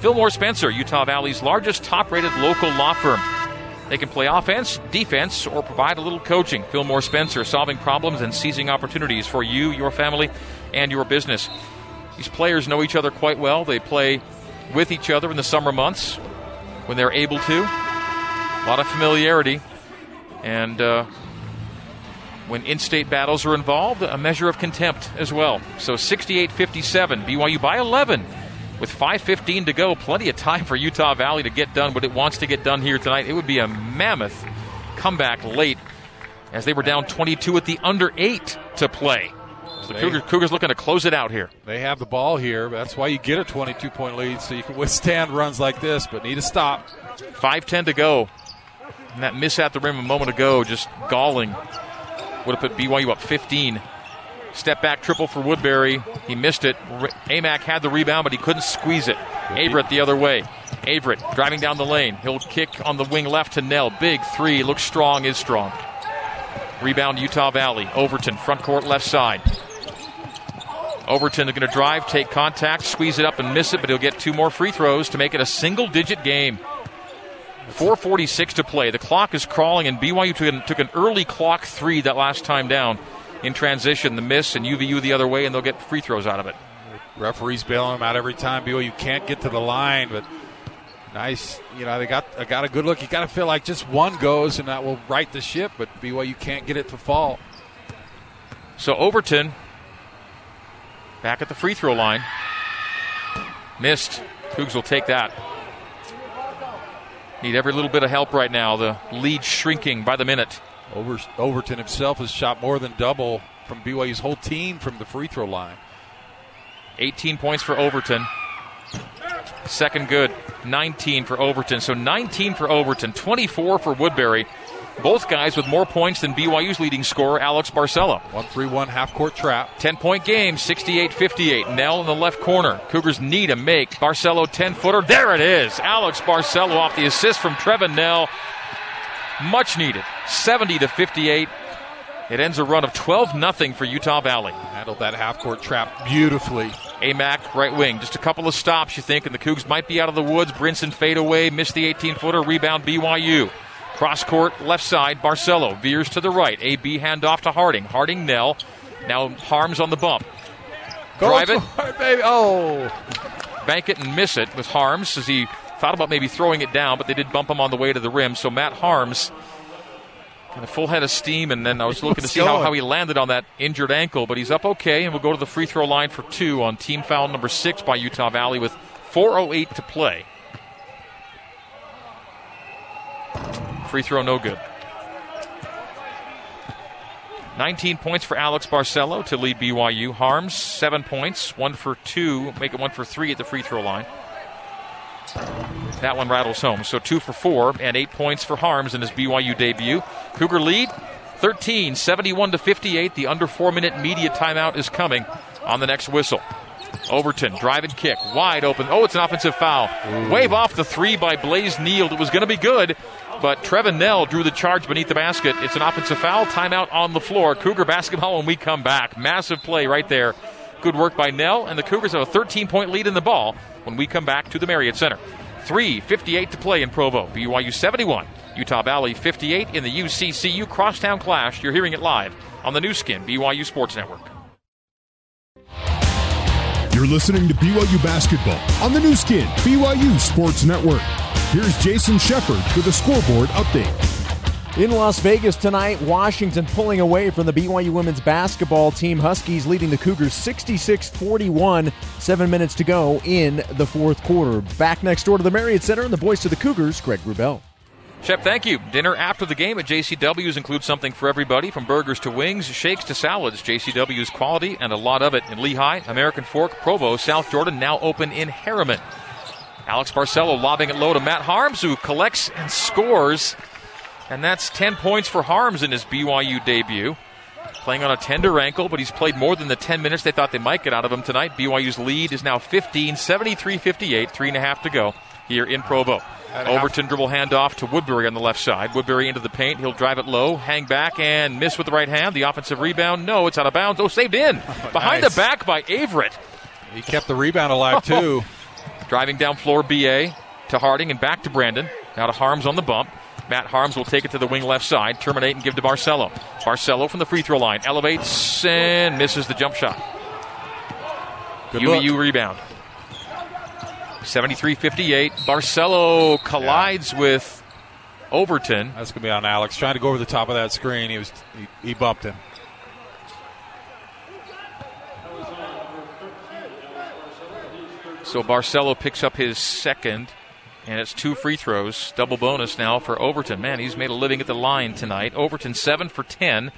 S2: Fillmore Spencer, Utah Valley's largest top rated local law firm. They can play offense, defense, or provide a little coaching. Fillmore Spencer, solving problems and seizing opportunities for you, your family, and your business. These players know each other quite well. They play with each other in the summer months when they're able to. A lot of familiarity. And uh, when in state battles are involved, a measure of contempt as well. So 68 57, BYU by 11 with 5.15 to go. Plenty of time for Utah Valley to get done what it wants to get done here tonight. It would be a mammoth comeback late as they were down 22 at the under eight to play. So the Cougars, Cougars looking to close it out here.
S3: They have the ball here. That's why you get a 22 point lead, so you can withstand runs like this, but need to stop.
S2: 5.10 to go. And that miss at the rim a moment ago, just galling would have put BYU up 15. Step back triple for Woodbury. He missed it. Aimaq had the rebound, but he couldn't squeeze it. Averett the other way. Averett driving down the lane. He'll kick on the wing left to Knell. Big three. Looks strong, is strong. Rebound Utah Valley. Overton, front court left side. Overton is going to drive, take contact, squeeze it up and miss it, but he'll get two more free throws to make it a single digit game. 4.46 to play. The clock is crawling, and BYU took an, took an early clock three that last time down in transition. The miss, and UVU the other way, and they'll get free throws out of it.
S3: Referees bailing them out every time. BYU can't get to the line, but nice. You know, they got got a good look. You got to feel like just one goes, and that will right the ship, but BYU can't get it to fall.
S2: So Overton back at the free throw line. Missed. Cougs will take that. Need every little bit of help right now. The lead shrinking by the minute.
S3: Over, Overton himself has shot more than double from BYU's whole team from the free throw line.
S2: 18 points for Overton. Second good. 19 for Overton. So 19 for Overton, 24 for Woodbury. Both guys with more points than BYU's leading scorer, Alex Barcelo.
S3: 1 3 1 half court trap.
S2: 10 point game, 68 58. Knell in the left corner. Cougars need a make. Barcelo 10 footer. There it is. Alex Barcelo off the assist from Trevin Knell. Much needed. 70 to 58. It ends a run of 12 0 for Utah Valley.
S3: Handled that half court trap beautifully.
S2: Aimaq, right wing. Just a couple of stops, you think, and the Cougs might be out of the woods. Brinson fade away, missed the 18 footer, rebound BYU. Cross court, left side, Barcelo veers to the right. AB handoff to Harding. Harding, Knell. Now Haarms on the bump. Drive it.
S3: baby. Oh.
S2: Bank it and miss it with Haarms as he thought about maybe throwing it down, but they did bump him on the way to the rim. So Matt Haarms kind of full head of steam, and then I was looking to see how, how he landed on that injured ankle, but he's up okay, and we'll go to the free throw line for two on team foul number six by Utah Valley with 4.08 to play. Free throw, no good. 19 points for Alex Barcelo to lead BYU. Haarms, seven points, one for two, make it one for three at the free throw line. That one rattles home. So two for four and eight points for Haarms in his BYU debut. Cougar lead 13, 71 to 58. The under four minute media timeout is coming on the next whistle. Overton, drive and kick, wide open. Oh, it's an offensive foul. Ooh. Wave off the three by Blaze Nield. It was going to be good, but Trevin Knell drew the charge beneath the basket. It's an offensive foul. Timeout on the floor. Cougar basketball when we come back. Massive play right there. Good work by Knell, and the Cougars have a 13 point lead in the ball when we come back to the Marriott Center. 3.58 to play in Provo. BYU 71, Utah Valley 58 in the UCCU Crosstown Clash. You're hearing it live on the Nu Skin, BYU Sports Network.
S1: You're listening to BYU Basketball on the Nu Skin, BYU Sports Network. Here's Jason Shepard with a scoreboard update.
S4: In Las Vegas tonight, Washington pulling away from the BYU women's basketball team. Huskies leading the Cougars 66 41. Seven minutes to go in the fourth quarter. Back next door to the Marriott Center and the voice of the Cougars, Greg Wrubell.
S2: Shep, thank you. Dinner after the game at JCW's includes something for everybody from burgers to wings, shakes to salads. JCW's quality and a lot of it in Lehi, American Fork, Provo, South Jordan, now open in Herriman. Alex Barcelo lobbing it low to Matt Haarms, who collects and scores and that's 10 points for Haarms in his BYU debut. playing on a tender ankle, but he's played more than the 10 minutes they thought they might get out of him tonight. BYU's lead is now 15, 73 58, three and a half to go here in Provo. Overton dribble handoff to Woodbury on the left side. Woodbury into the paint. He'll drive it low, hang back, and miss with the right hand. The offensive rebound. No, it's out of bounds. Oh, saved in. Behind
S3: nice.
S2: the back by Averett.
S3: He kept the rebound alive, too.
S2: Driving down floor, BA to Harding and back to Brandon. Now to Haarms on the bump. Matt Haarms will take it to the wing left side, terminate and give to Barcelo. Barcelo from the free throw line elevates and misses the jump shot.
S3: Good
S2: UVU rebound. 73 58. Barcelo collides with Overton.
S3: That's going to be on Alex. Trying to go over the top of that screen. He was he, he bumped him.
S2: So Barcelo picks up his second, and it's two free throws. Double bonus now for Overton. Man, he's made a living at the line tonight. Overton 7 for 10.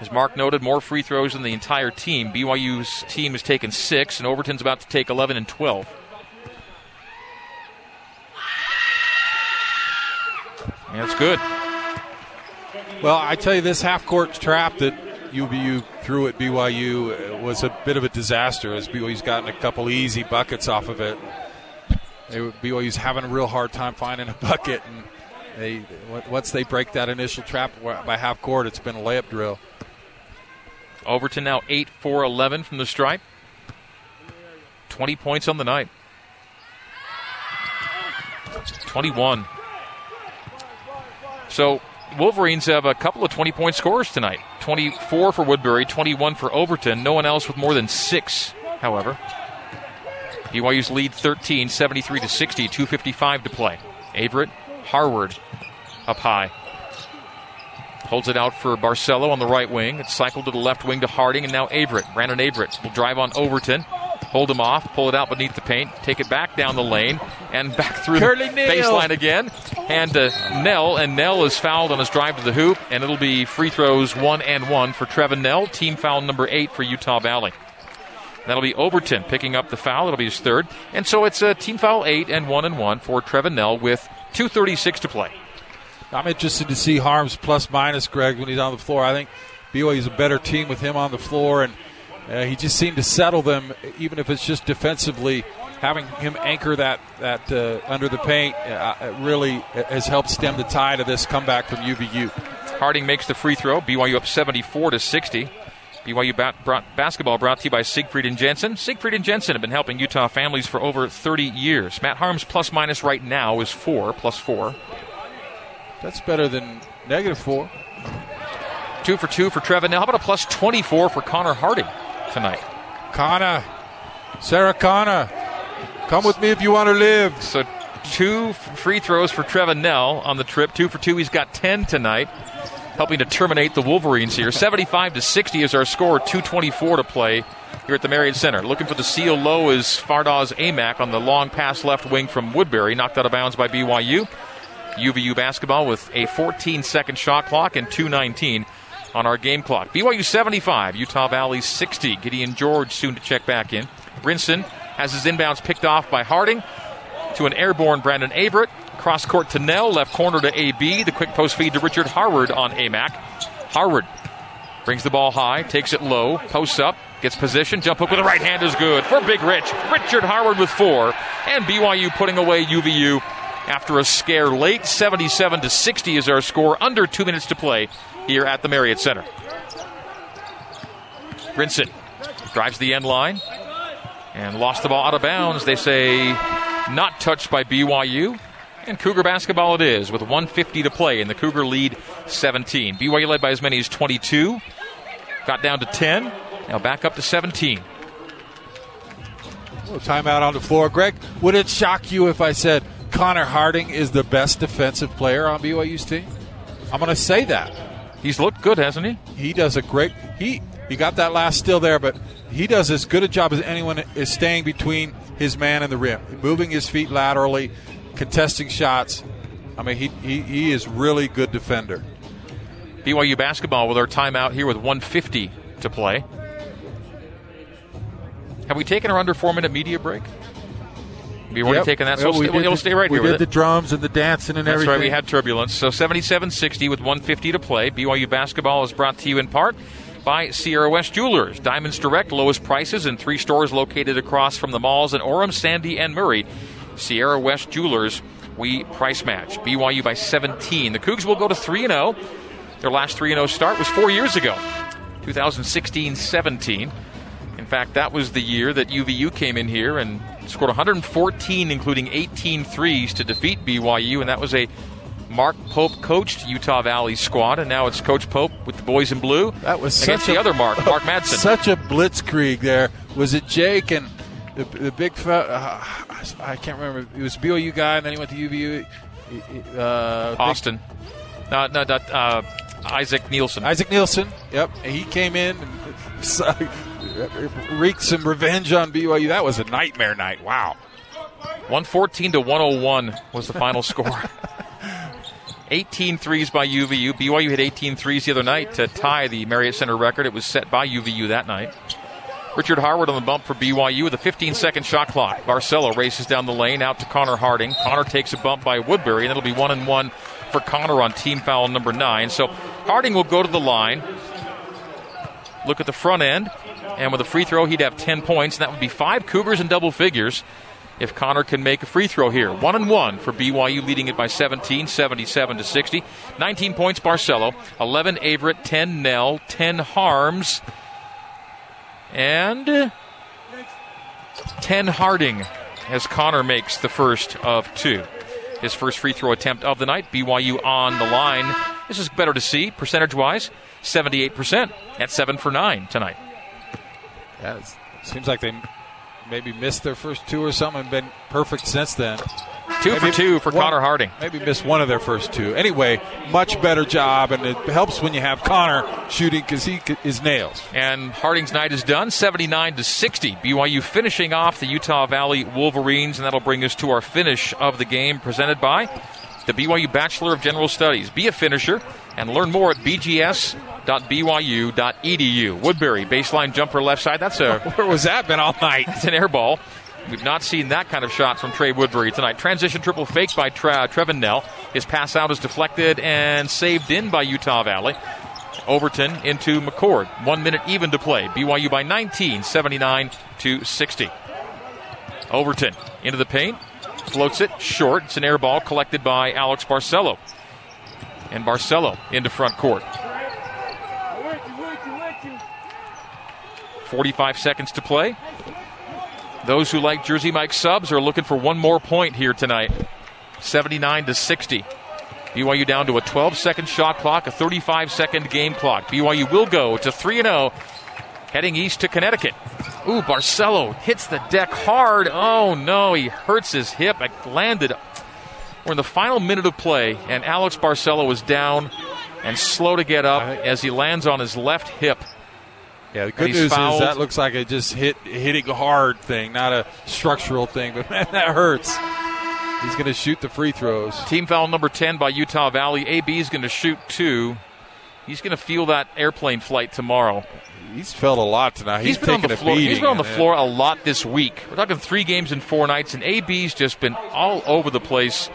S2: As Mark noted, more free throws than the entire team. BYU's team has taken six, and Overton's about to take 11 and 12. And it's good.
S3: Well, I tell you, this half court trap that UVU threw at BYU was a bit of a disaster as BYU's gotten a couple easy buckets off of it. They, BYU's having a real hard time finding a bucket, and they once they break that initial trap by half court, it's been a layup drill.
S2: Overton now 8 4 11 from the stripe. 20 points on the night. 21. So, Wolverines have a couple of 20 point scorers tonight 24 for Woodbury, 21 for Overton. No one else with more than six, however. BYU's lead 13, 73 to 60, 255 to play. Averett, Harward up high. Holds it out for Barcelo on the right wing. It's cycled to the left wing to Harding, and now Averett. Brandon Averett will drive on Overton. Hold him off, pull it out beneath the paint, take it back down the lane, and back through
S3: Curly
S2: the
S3: Neal.
S2: baseline again. And to Knell, and Knell is fouled on his drive to the hoop, and it'll be free throws one and one for Trevin Knell. Team foul number eight for Utah Valley. That'll be Overton picking up the foul. It'll be his third. And so it's a team foul eight and one and one for Trevin Knell with 2.36 to play.
S3: I'm interested to see Haarms plus minus Greg when he's on the floor. I think BYU is a better team with him on the floor, and uh, he just seemed to settle them, even if it's just defensively. Having him anchor that that uh, under the paint uh, uh, really has helped stem the tide of this comeback from UVU.
S2: Harding makes the free throw. BYU up 74 to 60. BYU bat, brought, basketball brought to you by Siegfried and Jensen. Siegfried and Jensen have been helping Utah families for over 30 years. Matt Haarms plus minus right now is four plus four.
S3: That's better than negative four.
S2: Two for two for Trevin. Now, how about a plus 24 for Connor Harding tonight?
S3: Connor, Sarah Connor, come with me if you want to live.
S2: So two free throws for Trevin Knell on the trip. Two for two. He's got 10 tonight, helping to terminate the Wolverines here. 75 to 60 is our score. 224 to play here at the Marriott Center. Looking for the seal low is Fardaws Aimaq on the long pass left wing from Woodbury, knocked out of bounds by BYU. UVU basketball with a 14 second shot clock and 219 on our game clock. BYU 75, Utah Valley 60. Gideon George soon to check back in. Brinson has his inbounds picked off by Harding to an airborne Brandon Averett. Cross court to Knell, left corner to AB. The quick post feed to Richard Harward on Aimaq. Harward brings the ball high, takes it low, posts up, gets position, jump hook with the right hand is good for Big Rich. Richard Harward with four, and BYU putting away UVU after a scare late. 77 to 60 is our score. Under two minutes to play here at the Marriott Center. Brinson drives the end line and lost the ball out of bounds. They say not touched by BYU. And Cougar basketball it is with 150 to play, and the Cougar lead 17. BYU led by as many as 22. Got down to 10. Now back up to 17.
S3: Little timeout on the floor. Greg, would it shock you if I said Connor Harding is the best defensive player on BYU's team? I'm going to say that.
S2: He's looked good, hasn't he?
S3: He does a great. He he got that last still there, but he does as good a job as anyone is staying between his man and the rim, moving his feet laterally, contesting shots. I mean, he he, he is really good defender.
S2: BYU basketball with our timeout here with 150 to play. Have we taken our under four minute media break? You already
S3: Yep.
S2: taken that? So
S3: Well, we
S2: stay,
S3: did
S2: we'll
S3: the-
S2: stay right
S3: we
S2: here with
S3: did
S2: it.
S3: the drums and the dancing and
S2: That's
S3: everything.
S2: right. We had turbulence. So 77-60 with 150 to play. BYU basketball is brought to you in part by Sierra West Jewelers. Diamonds Direct, lowest prices in three stores located across from the malls in Orem, Sandy, and Murray. Sierra West Jewelers, we price match. BYU by 17. The Cougs will go to 3 0. Their last 3 0 start was four years ago, 2016 17. In fact, that was the year that UVU came in here and scored 114, including 18 threes, to defeat BYU, and that was a Mark Pope coached Utah Valley squad, and now it's Coach Pope with the boys in blue.
S3: That was
S2: against the
S3: a,
S2: other Mark, Mark Madsen.
S3: Such a blitzkrieg there. Was it Jake and the, the big? Fe- uh, I can't remember. He was BYU guy, and then he went to UVU. Uh,
S2: Austin, no, no, no uh, Isaac Neilson.
S3: Isaac Neilson. Yep, and he came in and wreaked some revenge on BYU. That was a nightmare night. Wow.
S2: 114 to 101 was the final score. 18 threes by UVU. BYU hit 18 threes the other night to tie the Marriott Center record. It was set by UVU that night. Richard Harward on the bump for BYU with a 15 second shot clock. Barcelo races down the lane out to Connor Harding. Connor takes a bump by Woodbury, and it'll be one and one for Connor on team foul number nine. So Harding will go to the line. Look at the front end, and with a free throw, he'd have 10 points, and that would be five Cougars in double figures if Connor can make a free throw here. One and one for BYU, leading it by 17, 77 to 60. 19 points Barcelo, 11 Averett, 10 Knell, 10 Haarms, and 10 Harding as Connor makes the first of two. His first free throw attempt of the night. BYU on the line. This is better to see percentage wise. 78% at 7 for 9 tonight.
S3: Yeah, it seems like they maybe missed their first two or something and been perfect since then.
S2: Two
S3: maybe
S2: for two for
S3: one,
S2: Connor Harding.
S3: Maybe missed one of their first two. Anyway, much better job, and it helps when you have Connor shooting because he is nails.
S2: And Harding's night is done, 79 to 60. BYU finishing off the Utah Valley Wolverines, and that'll bring us to our finish of the game, presented by the BYU Bachelor of General Studies. Be a finisher and learn more at bgs.byu.edu. Woodbury baseline jumper left side. That's a
S3: where was that been all night?
S2: It's an air ball. We've not seen that kind of shot from Trey Woodbury tonight. Transition triple fake by Tra- Trevin Knell. His pass out is deflected and saved in by Utah Valley. Overton into McCord. One minute even to play. BYU by 19, 79 to 60. Overton into the paint. Floats it short. It's an air ball collected by Alex Barcelo. And Barcelo into front court. 45 seconds to play. Those who like Jersey Mike subs are looking for one more point here tonight. 79 to 60. BYU down to a 12 second shot clock, a 35 second game clock. BYU will go to 3 0, heading east to Connecticut. Ooh, Barcelo hits the deck hard. Oh no, he hurts his hip. It landed. We're in the final minute of play, and Alex Barcelo is down and slow to get up as he lands on his left hip.
S3: Yeah, the good news fouled. is that looks like a just hit hitting hard thing, not a structural thing. But man, that hurts. He's going to shoot the free throws.
S2: Team foul number 10 by Utah Valley. AB is going to shoot two. He's going to feel that airplane flight tomorrow.
S3: He's felt a lot tonight.
S2: He's,
S3: he's
S2: been on the floor. He's been on the floor a lot this week. We're talking three games in four nights, and AB's just been all over the place.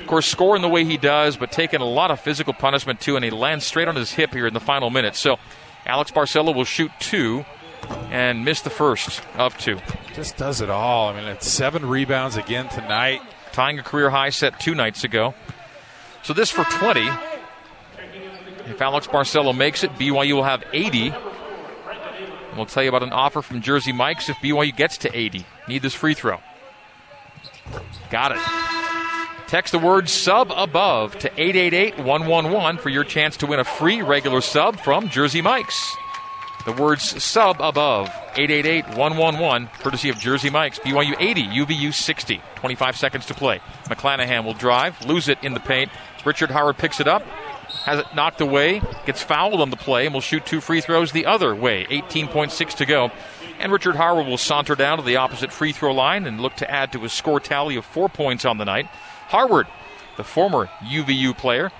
S2: Of course, scoring the way he does, but taking a lot of physical punishment too, and he lands straight on his hip here in the final minutes. So Alex Barcelo will shoot two and miss the first of two.
S3: Just does it all. I mean, it's seven rebounds again tonight.
S2: Tying a career high set two nights ago. So this for 20. If Alex Barcelo makes it, BYU will have 80. And we'll tell you about an offer from Jersey Mike's if BYU gets to 80. Need this free throw. Got it. Text the word sub above to 888 111 for your chance to win a free regular sub from Jersey Mike's. The words sub above 888 111, courtesy of Jersey Mike's. BYU 80, UVU 60. 25 seconds to play. McClanahan will drive, lose it in the paint. Richard Harward picks it up, has it knocked away, gets fouled on the play, and will shoot two free throws the other way. 18.6 to go. And Richard Harward will saunter down to the opposite free throw line and look to add to his score tally of four points on the night. Harward, the former UVU player.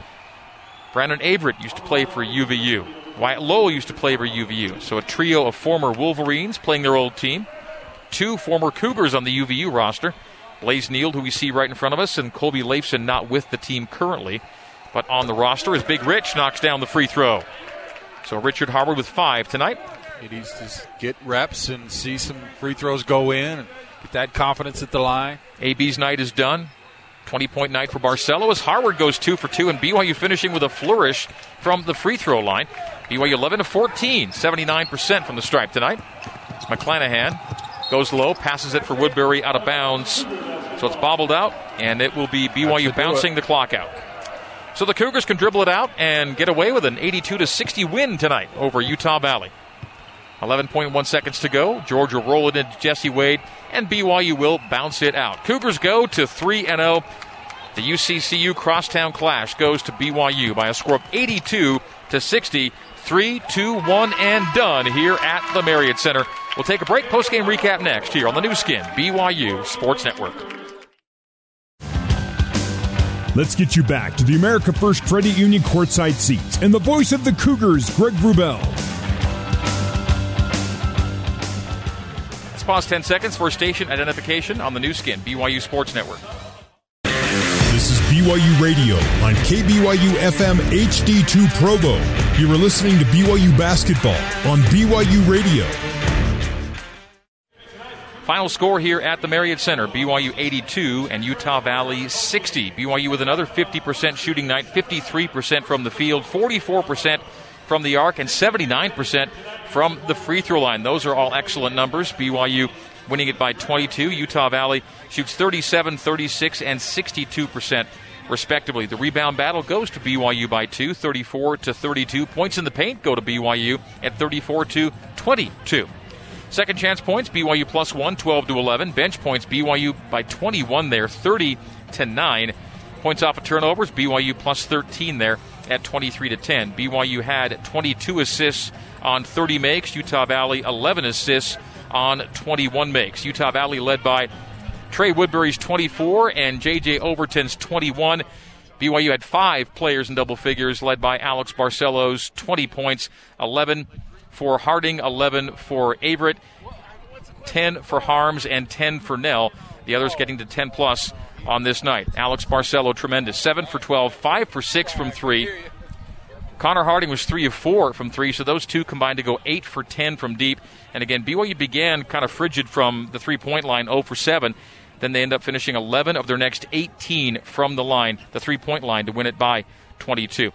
S2: Brandon Averett used to play for UVU. Wyatt Lowell used to play for UVU. So a trio of former Wolverines playing their old team. Two former Cougars on the UVU roster. Blaze Nield, who we see right in front of us, and Colby Leifson not with the team currently, but on the roster as Big Rich knocks down the free throw. So Richard Harward with five tonight.
S3: He needs to get reps and see some free throws go in and get that confidence at the line.
S2: AB's night is done. 20 point night for Barcelo as Harward goes two for two, and BYU finishing with a flourish from the free throw line. BYU 11 to 14, 79% from the stripe tonight. McClanahan goes low, passes it for Woodbury out of bounds. So it's bobbled out, and it will be BYU bouncing the clock out. So the Cougars can dribble it out and get away with an 82 to 60 win tonight over Utah Valley. 11.1 seconds to go. Georgia roll it into Jesse Wade, and BYU will bounce it out. Cougars go to 3 0. The UCCU crosstown clash goes to BYU by a score of 82 to 60. 3 2 1 and done here at the Marriott Center. We'll take a break. Post game recap next here on the Nu Skin, BYU Sports Network.
S1: Let's get you back to the America First Credit Union courtside seats and the voice of the Cougars, Greg Wrubell.
S2: Pause 10 seconds for station identification on the Nu Skin, BYU Sports Network.
S1: This is BYU Radio on KBYU FM HD2 Provo. You are listening to BYU Basketball on BYU Radio.
S2: Final score here at the Marriott Center BYU 82 and Utah Valley 60. BYU with another 50% shooting night, 53% from the field, 44% from the arc, and 79% from the free throw line. Those are all excellent numbers. BYU winning it by 22. Utah Valley shoots 37, 36, and 62% respectively. The rebound battle goes to BYU by 2, 34 to 32. Points in the paint go to BYU at 34 to 22. Second chance points, BYU plus 1, 12 to 11. Bench points, BYU by 21 there, 30 to 9. Points off of turnovers, BYU plus 13 there at 23 to 10. BYU had 22 assists on 30 makes, Utah Valley 11 assists on 21 makes. Utah Valley led by Trey Woodbury's 24 and JJ Overton's 21. BYU had five players in double figures, led by Alex Barcelo's 20 points, 11 for Harding, 11 for Averett, 10 for Haarms, and 10 for Knell. The others getting to 10 plus on this night. Alex Barcelo, tremendous. 7 for 12, 5 for 6 from 3. Connor Harding was 3 of 4 from 3, so those two combined to go 8 for 10 from deep. And again, BYU began kind of frigid from the three point line, 0 for 7. Then they end up finishing 11 of their next 18 from the line, the three point line, to win it by 22.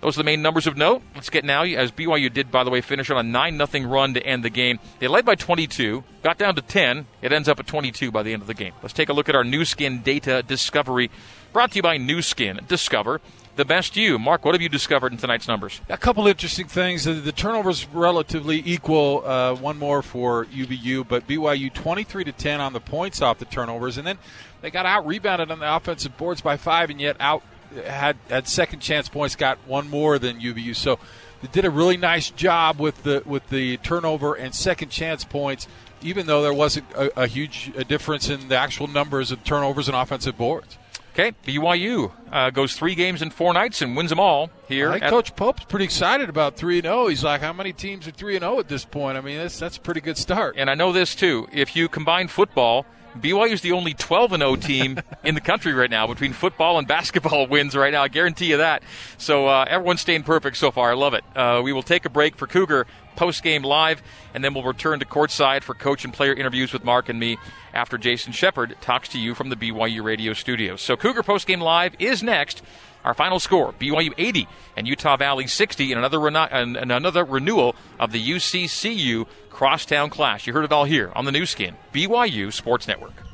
S2: Those are the main numbers of note. Let's get now, as BYU did, by the way, finish on a 9 0 run to end the game. They led by 22, got down to 10. It ends up at 22 by the end of the game. Let's take a look at our Nu Skin data discovery brought to you by Nu Skin. Discover the best you. Mark, what have you discovered in tonight's numbers?
S3: A couple interesting things. The, turnovers relatively equal. Uh, one more for UVU, but BYU 23 to 10 on the points off the turnovers, and then they got out rebounded on the offensive boards by five, and yet out had had second chance points, got one more than UVU. So they did a really nice job with the with the turnover and second chance points. Even though there wasn't a, a huge a difference in the actual numbers of turnovers and offensive boards.
S2: Okay, BYU uh, goes three games in four nights and wins them all here.
S3: I think Coach Pope's pretty excited about three and zero. He's like, how many teams are three and zero at this point? I mean, that's that's a pretty good start.
S2: And I know this too. If you combine football, BYU is the only 12 and 0 team in the country right now between football and basketball wins right now. I guarantee you that. So uh, everyone's staying perfect so far. I love it. Uh, we will take a break for Cougar post game live, and then we'll return to courtside for coach and player interviews with Mark and me after Jason Shepard talks to you from the BYU radio studios. So Cougar post game live is next. Our final score: BYU 80 and Utah Valley 60, and another another renewal of the UCCU crosstown clash. You heard it all here on the Nu Skin BYU Sports Network.